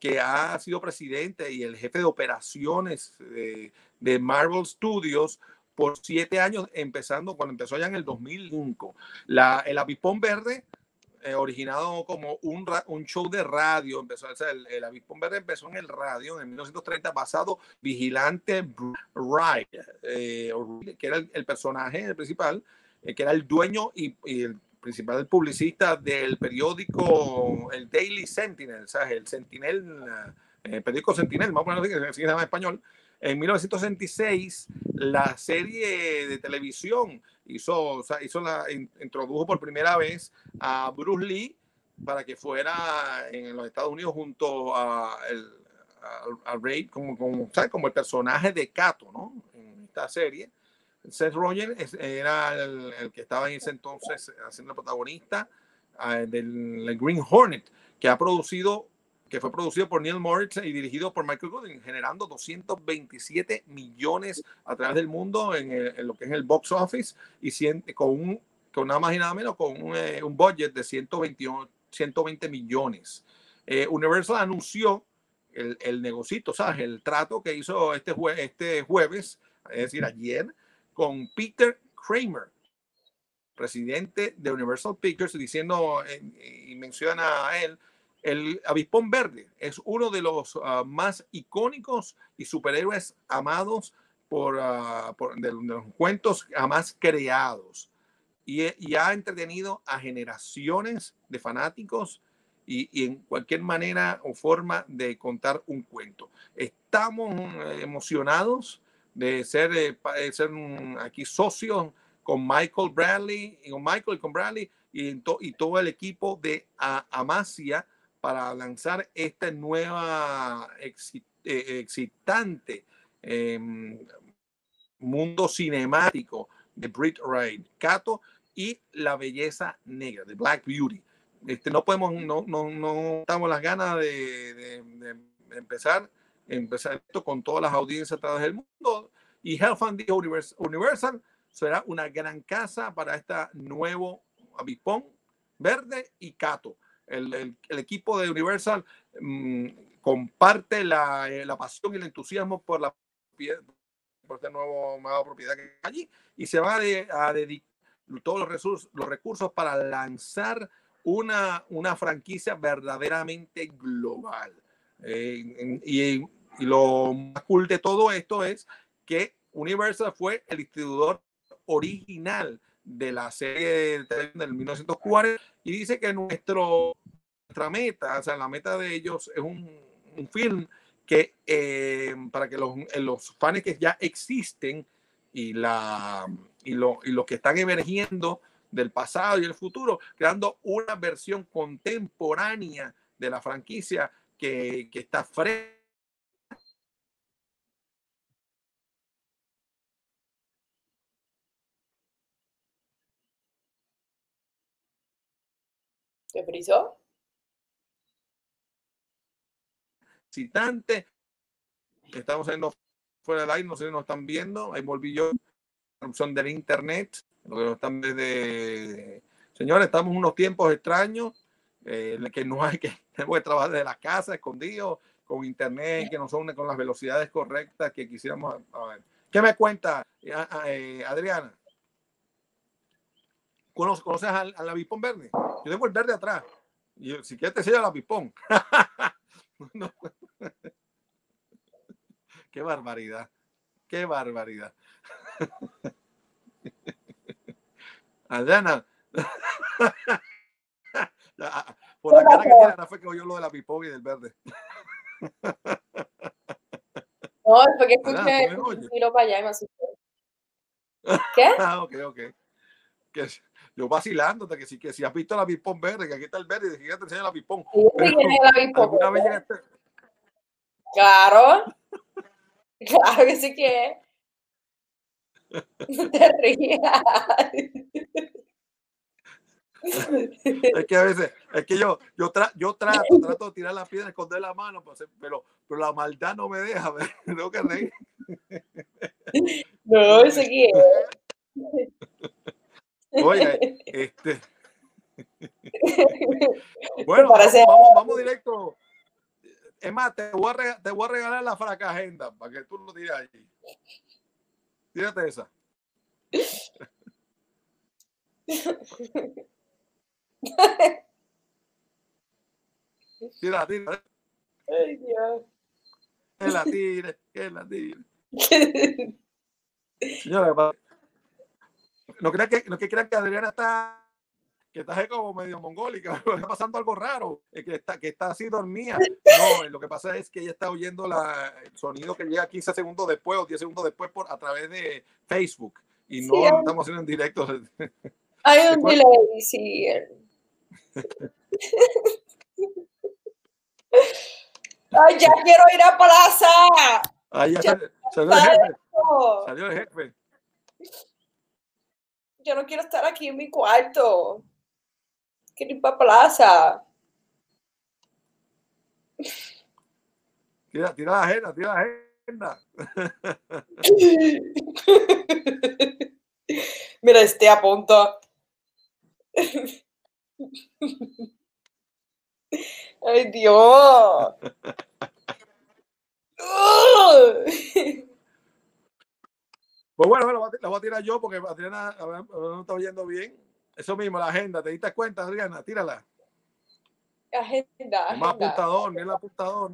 Speaker 1: que ha sido presidente y el jefe de operaciones de, de Marvel Studios por siete años, empezando cuando empezó ya en el 2005. La, el Avispón Verde, eh, originado como un, un show de radio, empezó, o sea, el, el Avispón Verde empezó en el radio en 1930, basado Vigilante Wright, eh, que era el, personaje principal, eh, que era el dueño y, el principal publicista del periódico, el Daily Sentinel, ¿sabes? El Sentinel, el periódico Sentinel, vamos a ponerlo así, que se llama en español. En 1966, la serie de televisión hizo, o sea, hizo la, in- introdujo por primera vez a Bruce Lee para que fuera en los Estados Unidos junto a, el, a, a Ray como, como, ¿sabes? como el personaje de Kato, ¿no? En esta serie. Seth Rogen era el, el que estaba en ese entonces haciendo el protagonista ah, del el Green Hornet, que ha producido, que fue producido por Neil Moritz y dirigido por Michael Gooding, generando 227 millones a través del mundo en, el- en lo que es el box office y con un con nada más y nada menos con un, eh, un budget de 128 120 millones. Eh, Universal anunció el, el negocito, ¿sabes? El trato que hizo este, jue- este jueves, es decir, ayer, con Peter Kramer, presidente de Universal Pictures, diciendo eh, y menciona a él, el avispón verde es uno de los ah, más icónicos y superhéroes amados por, ah, de, los cuentos jamás creados y, ha entretenido a generaciones de fanáticos y, en cualquier manera o forma de contar un cuento. Estamos eh, emocionados de ser, eh, de ser aquí socios con Michael Bradley, y con Michael y con Bradley y, to- y todo el equipo de Amasia para lanzar esta nueva exi- eh, excitante em, mundo cinemático de Brit Wright, Cato y la belleza negra de Black Beauty. Este, no podemos, no, no, no estamos las ganas de, de- de empezar, empezar esto con todas las audiencias a través del mundo. Y Health Fund dijo Univers- Universal será una gran casa para este nuevo avispón verde y Cato. El, el- el equipo de Universal mm, comparte la, eh, la pasión y el entusiasmo por la por este nuevo nueva propiedad que hay allí y se va a, de- a dedicar todos los recursos, los recursos para lanzar una, una franquicia verdaderamente global. Eh, y, y lo más cool de todo esto es que Universal fue el distribuidor original de la serie del 1940 y dice que nuestro, nuestra meta, o sea, la meta de ellos es un, un film que eh, para que los, eh, los fans que ya existen y, la, y, lo, y los que están emergiendo del pasado y el futuro, creando una versión contemporánea de la franquicia que, que está fresca.
Speaker 3: ¿Te frizó?
Speaker 1: excitante. Estamos saliendo fuera del aire, no sé si nos están viendo. Ahí volví yo. Son del internet. Lo que nos están desde. Señores, estamos en unos tiempos extraños. eh, que no hay que, tenemos que trabajar desde la casa, escondido, con internet, que no son con las velocidades correctas que quisiéramos. A ver. ¿Qué me cuenta, eh, eh, Adriana? ¿Conoces, conoces al, al avispón verde? Yo tengo el verde atrás. Y yo, si quieres te enseño el avispón. No. Qué barbaridad. Qué barbaridad. Adriana. Ya, Por la cara que tiene Ana fue que oyó lo de la pipón y del verde.
Speaker 3: No, fue que escuché un tiro para allá y me asusté. ¿Qué?
Speaker 1: Ah, ok, ok. Si- yo vacilándote que si, que si has visto la pipón verde, que aquí está el verde y de que te enseña la pipón.
Speaker 3: Sí,
Speaker 1: Pero,
Speaker 3: sí, tiene la avispón
Speaker 1: ¿Alguna vez
Speaker 3: verde.
Speaker 1: llegaste?
Speaker 3: Claro. Claro que sí que es. No te rías.
Speaker 1: Es que a veces, es que yo, yo, tra- yo trato, trato de tirar la piedra, esconder la mano, pues, pero, pero la maldad no me deja, tengo que reír.
Speaker 3: No, eso que es.
Speaker 1: Oye, este, bueno,
Speaker 3: parece-
Speaker 1: vamos, vamos, directo. Es más, te voy a regalar, te voy a regalar la fraca agenda para que tú lo tires allí. Tírate esa. Tira, tira,
Speaker 3: Ay, Dios.
Speaker 1: que la tire, que la tire. Señora, no crean que, no que crean que Adriana está que está ahí como medio mongólica, está pasando algo raro, que está, que está así dormida. No, eh, lo que pasa es que ella está oyendo la, el sonido que llega 15 segundos después o 10 segundos después por, a través de Facebook y no
Speaker 3: Sí,
Speaker 1: estamos haciendo en directo.
Speaker 3: Hay un
Speaker 1: ¿Te
Speaker 3: delay, sí. Ay, ya quiero ir a plaza.
Speaker 1: Ahí ya
Speaker 3: Ya
Speaker 1: salió, salió el jefe. Salió el jefe.
Speaker 3: Yo no quiero estar aquí en mi cuarto. Quiero ir para plaza.
Speaker 1: Tira, tira la agenda, tira la agenda.
Speaker 3: Mira, esté a punto. Ay, Dios.
Speaker 1: Pues bueno, la voy, a, la voy a tirar yo porque Adriana no está oyendo bien. Eso mismo, la agenda. ¿Te diste cuenta, Adriana? Tírala.
Speaker 3: Agenda,
Speaker 1: más apuntador, ni el apuntador.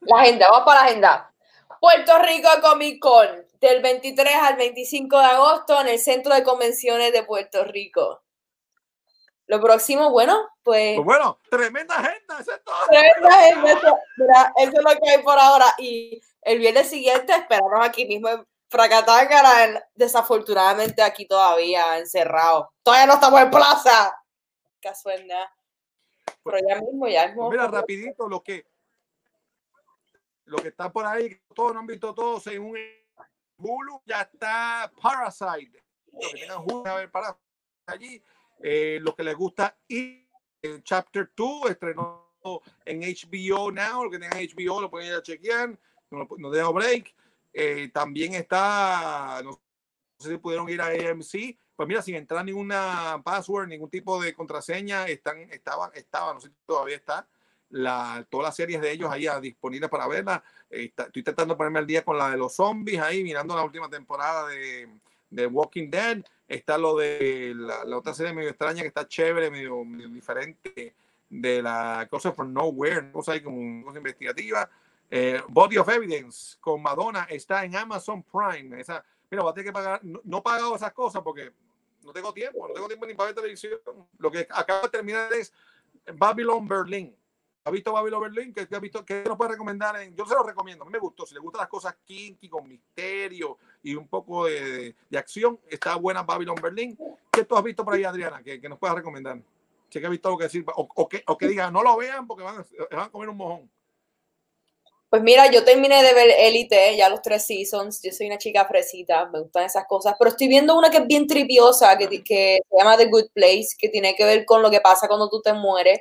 Speaker 3: La agenda, vamos para la agenda. Puerto Rico Comic Con, del 23 al 25 de agosto en el Centro de Convenciones de Puerto Rico. Lo próximo, bueno, pues
Speaker 1: Pues bueno, tremenda agenda, eso es todo.
Speaker 3: tremenda agenda, eso, mira, eso es lo que hay por ahora. Y el viernes siguiente esperamos aquí mismo en Fracatáncara, en- desafortunadamente aquí todavía encerrado. Todavía no estamos en plaza. Casualidad. Pero ya mismo, ya mismo.
Speaker 1: Pues mira, rapidito, lo que lo que está por ahí, todos no han visto todos en un Hulu, ya está Parasite. Los que tengan Hulu a ver para allí. Eh, los que les gusta y el Chapter 2 estrenó en HBO Now, los que tengan HBO lo pueden ir a chequear, no, no dejo break. Eh, también está, no sé si pudieron ir a AMC, pues mira, sin entrar ninguna password, ningún tipo de contraseña, están, estaban, estaba, no sé si todavía está, la, todas las series de ellos ahí ah, disponibles para verla. Eh, está- estoy tratando de ponerme al día con la de los zombies ahí, mirando la última temporada de, de Walking Dead. Está lo de la, la otra serie medio extraña que está chévere, medio, medio diferente de la cosa from nowhere, cosa ahí como una cosa investigativa. Eh, Body of Evidence con Madonna está en Amazon Prime. Esa, mira, voy a tener que pagar, no, no he pagado esas cosas porque no tengo tiempo, no tengo tiempo ni para ver televisión. Lo que acabo de terminar es Babylon Berlin. ¿Ha visto Babylon Berlin? ¿Qué, ha visto? ¿Qué nos puede recomendar? En- yo se lo recomiendo, a mí me gustó. Si le gustan las cosas kinky, con misterio y un poco de, de acción, está buena Babylon Berlin. ¿Qué tú has visto por ahí, Adriana, que, que nos puedas recomendar? Si que has visto algo que decir, o, o que, o que diga, no lo vean porque van, van a comer un mojón.
Speaker 3: Pues mira, yo terminé de ver Elite, ya los tres seasons. Yo soy una chica fresita, me gustan esas cosas. Pero estoy viendo una que es bien tripiosa, que, se llama The Good Place, que tiene que ver con lo que pasa cuando tú te mueres,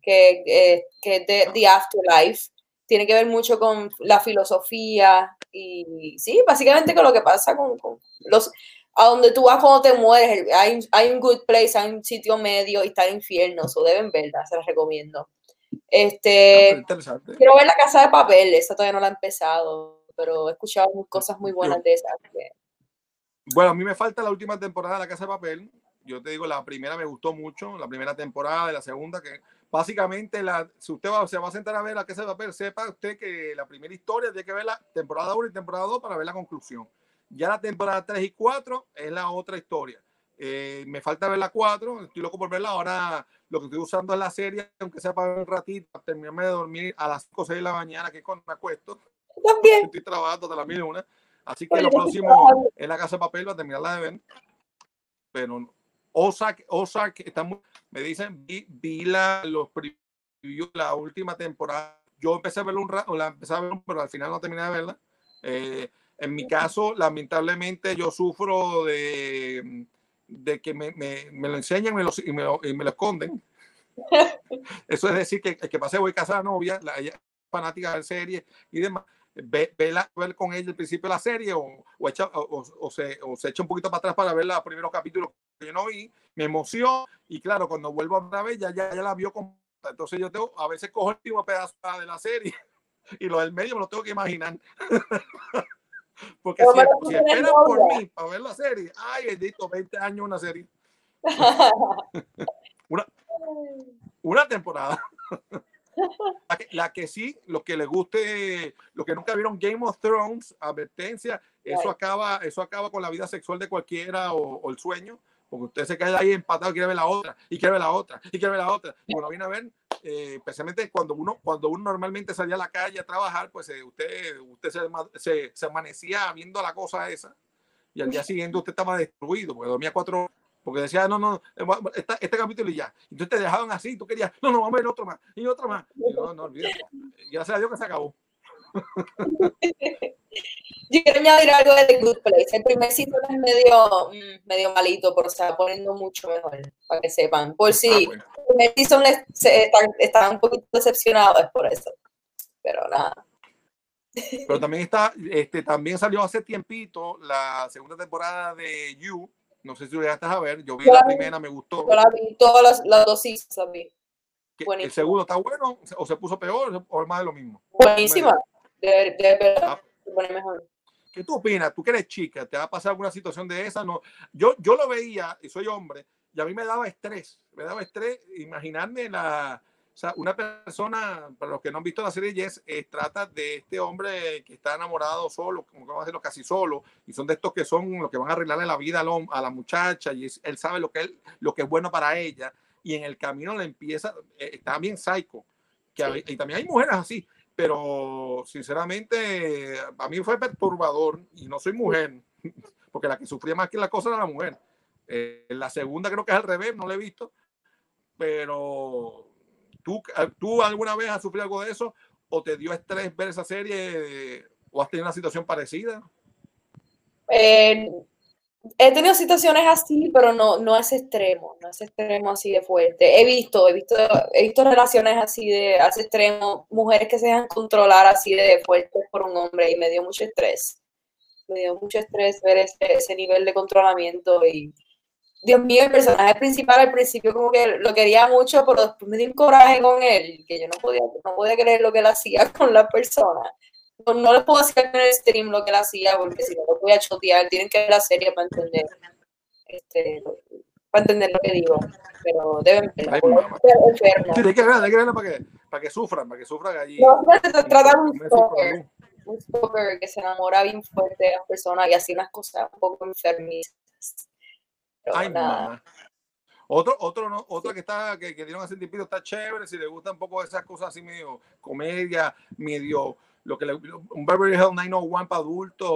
Speaker 3: que, eh, que es de The Afterlife. Tiene que ver mucho con la filosofía y sí, básicamente con lo que pasa con, los a donde tú vas cuando te mueres. Hay, hay un good place, hay un sitio medio y está el infierno. Eso deben verla, se las recomiendo. Este.
Speaker 1: Ah.
Speaker 3: Quiero ver la casa de papel, esa todavía no la he empezado, pero he escuchado cosas muy buenas de esa.
Speaker 1: Bueno, a mí me falta la última temporada de La Casa de Papel. Yo te digo, la primera me gustó mucho, la primera temporada, de la segunda, que básicamente, la, si usted va, se va a sentar a ver La Casa de Papel, sepa usted que la primera historia tiene que ver la temporada 1 y temporada 2 para ver la conclusión. Ya la temporada 3 y 4 es la otra historia. Eh, me falta ver la 4, estoy loco por verla. Ahora lo que estoy usando es la serie, aunque sea para un ratito, para terminarme de dormir a las 5 o 6 de la mañana, que es cuando me acuesto
Speaker 3: También.
Speaker 1: estoy trabajando hasta las mil una. Así que
Speaker 3: Oye,
Speaker 1: lo próximo es la casa de papel, va a terminarla de ver. Pero. Ozark, Ozark está muy, me dicen, vi, vi la, los la última temporada. Yo empecé a verlo un rato, la empecé a ver, pero al final no terminé de verla. Eh, en mi caso, lamentablemente, yo sufro de, de que me, me, me lo enseñan me lo- y, me lo, y me lo esconden. Eso es decir, que el que pase voy a casar a la novia, la, ella es fanática de series y demás, ve, ve, la- ver con ella el principio de la serie o, o, echa, o, o- se, o se echa un poquito para atrás para ver los primeros capítulos que yo no vi, me emociono y claro, cuando vuelvo otra vez ya, ya, ya la vio completa. Entonces yo tengo, a veces cojo el último pedazo de la serie y lo del medio me lo tengo que imaginar. Porque si, si esperan por mí para ver la serie, ay, bendito, 20 años una serie, una, una temporada. La que, la que sí, los que les guste, los que nunca vieron Game of Thrones, advertencia, eso
Speaker 3: Right.
Speaker 1: acaba, eso acaba con la vida sexual de cualquiera o, o el sueño, porque usted se queda ahí empatado y quiere ver la otra, y quiere ver la otra, y quiere ver la otra. Y uno viene a ver, eh, especialmente cuando uno, cuando uno normalmente salía a la calle a trabajar, pues eh, usted, usted se, se, se amanecía viendo la cosa esa, y al día siguiente usted estaba destruido, porque dormía cuatro horas. Porque decía, no, no, eh, esta- este capítulo y ya. Entonces te dejaban así, tú querías, no, no, vamos a ver otro más, y otro más. Y no, no, olvídate. Gracias a Dios que se acabó.
Speaker 3: Yo quiero añadir algo de The Good Place. El primer season es medio, mm, medio malito, pero se va poniendo mucho mejor, para que sepan. Por si
Speaker 1: Ah, bueno.
Speaker 3: Primer season están, un poquito decepcionados, es por eso. Pero nada.
Speaker 1: Pero también está, este, también salió hace tiempito la segunda temporada de You. No sé si lo llegaste a ver. Yo vi
Speaker 3: Yo
Speaker 1: la
Speaker 3: vi.
Speaker 1: primera, me gustó.
Speaker 3: Yo la vi, todas las, las dos seasons vi.
Speaker 1: ¿El segundo está bueno o se puso peor o es más de lo mismo?
Speaker 3: Buenísima. De, de verdad,
Speaker 1: Ah.
Speaker 3: mejor.
Speaker 1: ¿Qué tú opinas? Tú que eres chica, ¿te va a pasar alguna situación de esa? No, yo, yo lo veía y soy hombre y a mí me daba estrés, me daba estrés imaginarme la, o sea, una persona, para los que no han visto la serie Yes, eh, trata de este hombre que está enamorado solo, como que vamos a decirlo, casi solo, y son de estos que son los que van a arreglarle la vida al hom- a la muchacha y es- él sabe lo que, él, lo que es bueno para ella y en el camino le empieza, eh, está bien psycho, que a- y también hay mujeres así, pero sinceramente a mí fue perturbador y no soy mujer, porque la que sufría más que la cosa era la mujer. Eh, la segunda creo que es al revés, no la he visto, pero ¿tú, ¿tú alguna vez has sufrido algo de eso o te dio estrés ver esa serie o has tenido una situación parecida?
Speaker 3: Eh, he tenido situaciones así, pero no, no a ese extremo, no a ese extremo así de fuerte. He visto, he visto, he visto relaciones así de a ese extremo, mujeres que se dejan controlar así de fuertes por un hombre y me dio mucho estrés. Me dio mucho estrés ver ese, ese nivel de controlamiento y Dios mío, el personaje principal al principio como que lo quería mucho, pero después me dio un coraje con él, que yo no podía, no podía creer lo que él hacía con la persona no, no les puedo hacer en el stream lo que él hacía, porque si no lo voy a chotear, tienen que ver la serie para entender, este, lo- para entender lo que digo. Pero deben verla.
Speaker 1: Sí, hay que verla, hay que verla para que, para que sufran, para que sufran allí.
Speaker 3: No, se trata de un stalker, un stalker que se enamora bien fuerte de las personas y así unas cosas un poco enfermizas. Pero
Speaker 1: Ay,
Speaker 3: nada.
Speaker 1: mamá. Otro, otro, no, otra que está, que, que dieron hace tiempito, está chévere, si le gusta un poco esas cosas así medio comedia, medio lo que le, un Beverly Hills 901 para adultos,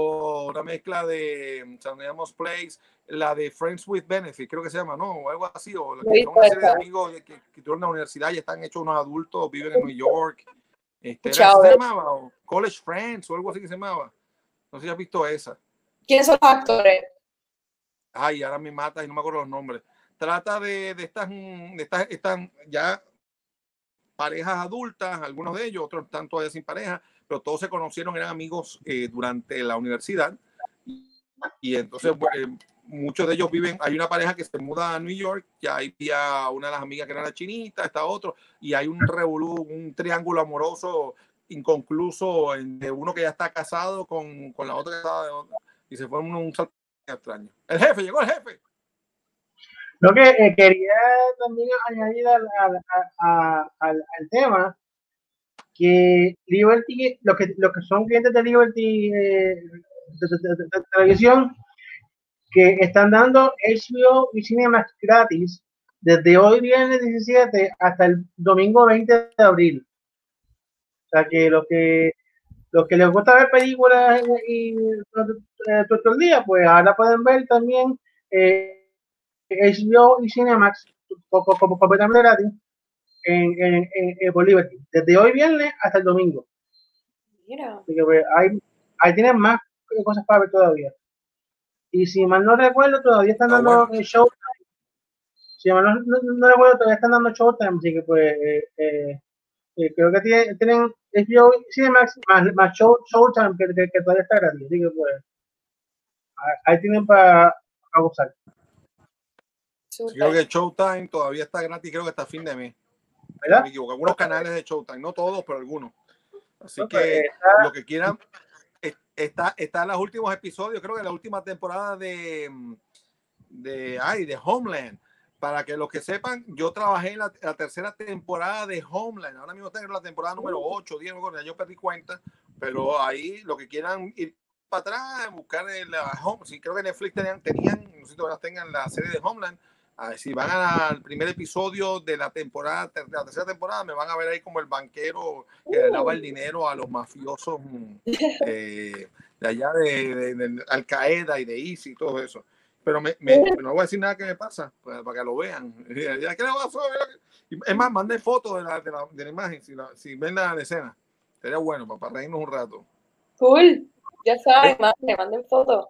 Speaker 1: una mezcla de mm, San Dimas Place, la de Friends with Benefit, creo que se llama, ¿no? O algo así, o la que son una serie de amigos que, que, en la universidad y están hechos unos adultos, viven en New York. Este, ¿era
Speaker 3: Chao,
Speaker 1: esa se
Speaker 3: eh.
Speaker 1: llamaba? O College Friends o algo así que se llamaba. No sé si has visto esa.
Speaker 3: ¿Quiénes son los actores?
Speaker 1: Ay, ahora me mata y no me acuerdo los nombres. Trata de, de estas, mm, de estas, están ya parejas adultas, algunos de ellos, otros están todavía sin pareja, pero todos se conocieron, eran amigos eh, durante la universidad. Y entonces bu- eh, muchos de ellos viven, hay una pareja que se muda a New York, ya hay ya una de las amigas que era la chinita, está otro, y hay un revolú, un triángulo amoroso inconcluso entre uno que ya está casado con, con la otra que de otra, y se fue un salto extraño. El jefe, llegó el jefe.
Speaker 2: Lo que eh, quería también añadir al, al, al- tema que Liberty, lo que, lo que son clientes de Liberty eh, de televisión, que están dando HBO y Cinemax gratis desde hoy viernes 17 hasta el domingo 20 de abril. O sea que los que los que les gusta ver películas y, y eh, todo, todo el día, pues ahora pueden ver también eh, HBO y Cinemax co- co- como completamente gratis en, en, en, por Liberty, desde hoy viernes hasta el domingo.
Speaker 3: Mira.
Speaker 2: Así que pues, ahí, ahí tienen más cosas para ver todavía. Y si mal no recuerdo, todavía están
Speaker 1: Ah,
Speaker 2: dando
Speaker 1: bueno.
Speaker 2: eh, Showtime. Si mal no, no- no recuerdo, todavía están dando Showtime, así que pues eh, eh, eh, creo que tienen, tienen HBO Cinemax más, más show, Showtime que, que, que todavía está gratis. Así que pues ahí- tienen para.
Speaker 1: Sí, Creo que Showtime todavía está gratis, creo que hasta fin de mes. Me equivoco. Algunos canales de Showtime, no todos, pero algunos. Así
Speaker 2: No, pues,
Speaker 1: que
Speaker 2: está-
Speaker 1: lo que quieran, está, está en los últimos episodios, creo que la última temporada de, mm, de, ay, de Homeland. Para que los que sepan, yo trabajé en la, la tercera temporada de Homeland. Ahora mismo tengo la temporada número 8, 10, no me acuerdo, ya yo perdí cuenta. Pero ahí lo que quieran ir para atrás, buscar la Home, sí, creo que Netflix tenían, tenían no sé si todavía tengan la serie de Homeland. A ver, si van al primer episodio de la temporada, ter- la tercera temporada, me van a ver ahí como el banquero que le daba el dinero a los mafiosos eh, de allá de, de- de Al Qaeda y de ISIS y todo eso. Pero me, me- no voy a decir nada que me pasa, pues, para que lo vean. Ya, ¿qué le pasó? Es más, mandé fotos de la, de la, de la imagen, si, la- si ven la escena. Sería bueno para, para reírnos un rato.
Speaker 3: Cool. Ya saben, manden, manden fotos.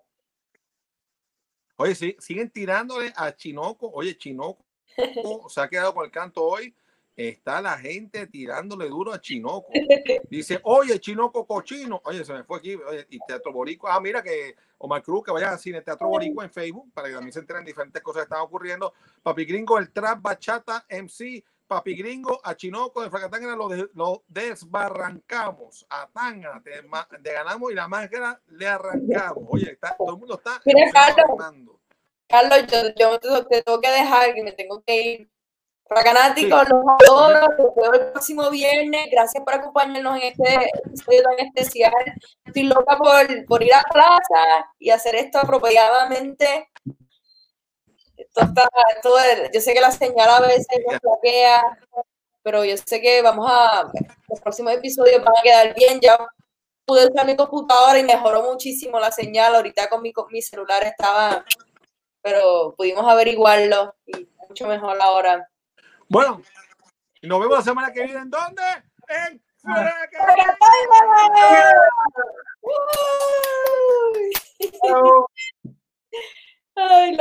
Speaker 1: Oye, sí, siguen tirándole a Chinoco. Oye, Chinoco se ha quedado con el canto hoy. Está la gente tirándole duro a Chinoco. Dice, oye, Chinoco cochino. Oye, se me fue aquí. Oye, y Teatro Boricua. Ah, mira que Omar Cruz, que vaya a Cine Teatro Boricua en Facebook para que también se enteren diferentes cosas que están ocurriendo. Papi Gringo, el Trap Bachata MC. Papi Gringo, a Chinoco de Fracatangana lo, de- lo desbarrancamos. A Tanga, te, ganamos y la máscara le arrancamos. Oye, está, todo el mundo está
Speaker 3: Mira, Carlos. Carlos, yo, yo te tengo que dejar, que me tengo que ir. Fanáticos,
Speaker 1: Sí.
Speaker 3: los adoro, los veo el próximo viernes. Gracias por acompañarnos en este episodio tan especial. Estoy loca por, por ir a plaza y hacer esto apropiadamente. Esto está, esto es- yo sé que la señal a veces nos bloquea, pero yo sé que vamos a, los próximos episodios van a quedar bien. Ya pude usar mi computadora y mejoró muchísimo la señal. Ahorita con mi, con mi celular estaba, pero pudimos averiguarlo y mucho mejor ahora.
Speaker 1: Bueno, nos vemos la semana que viene. ¿En dónde? En.
Speaker 3: Ay,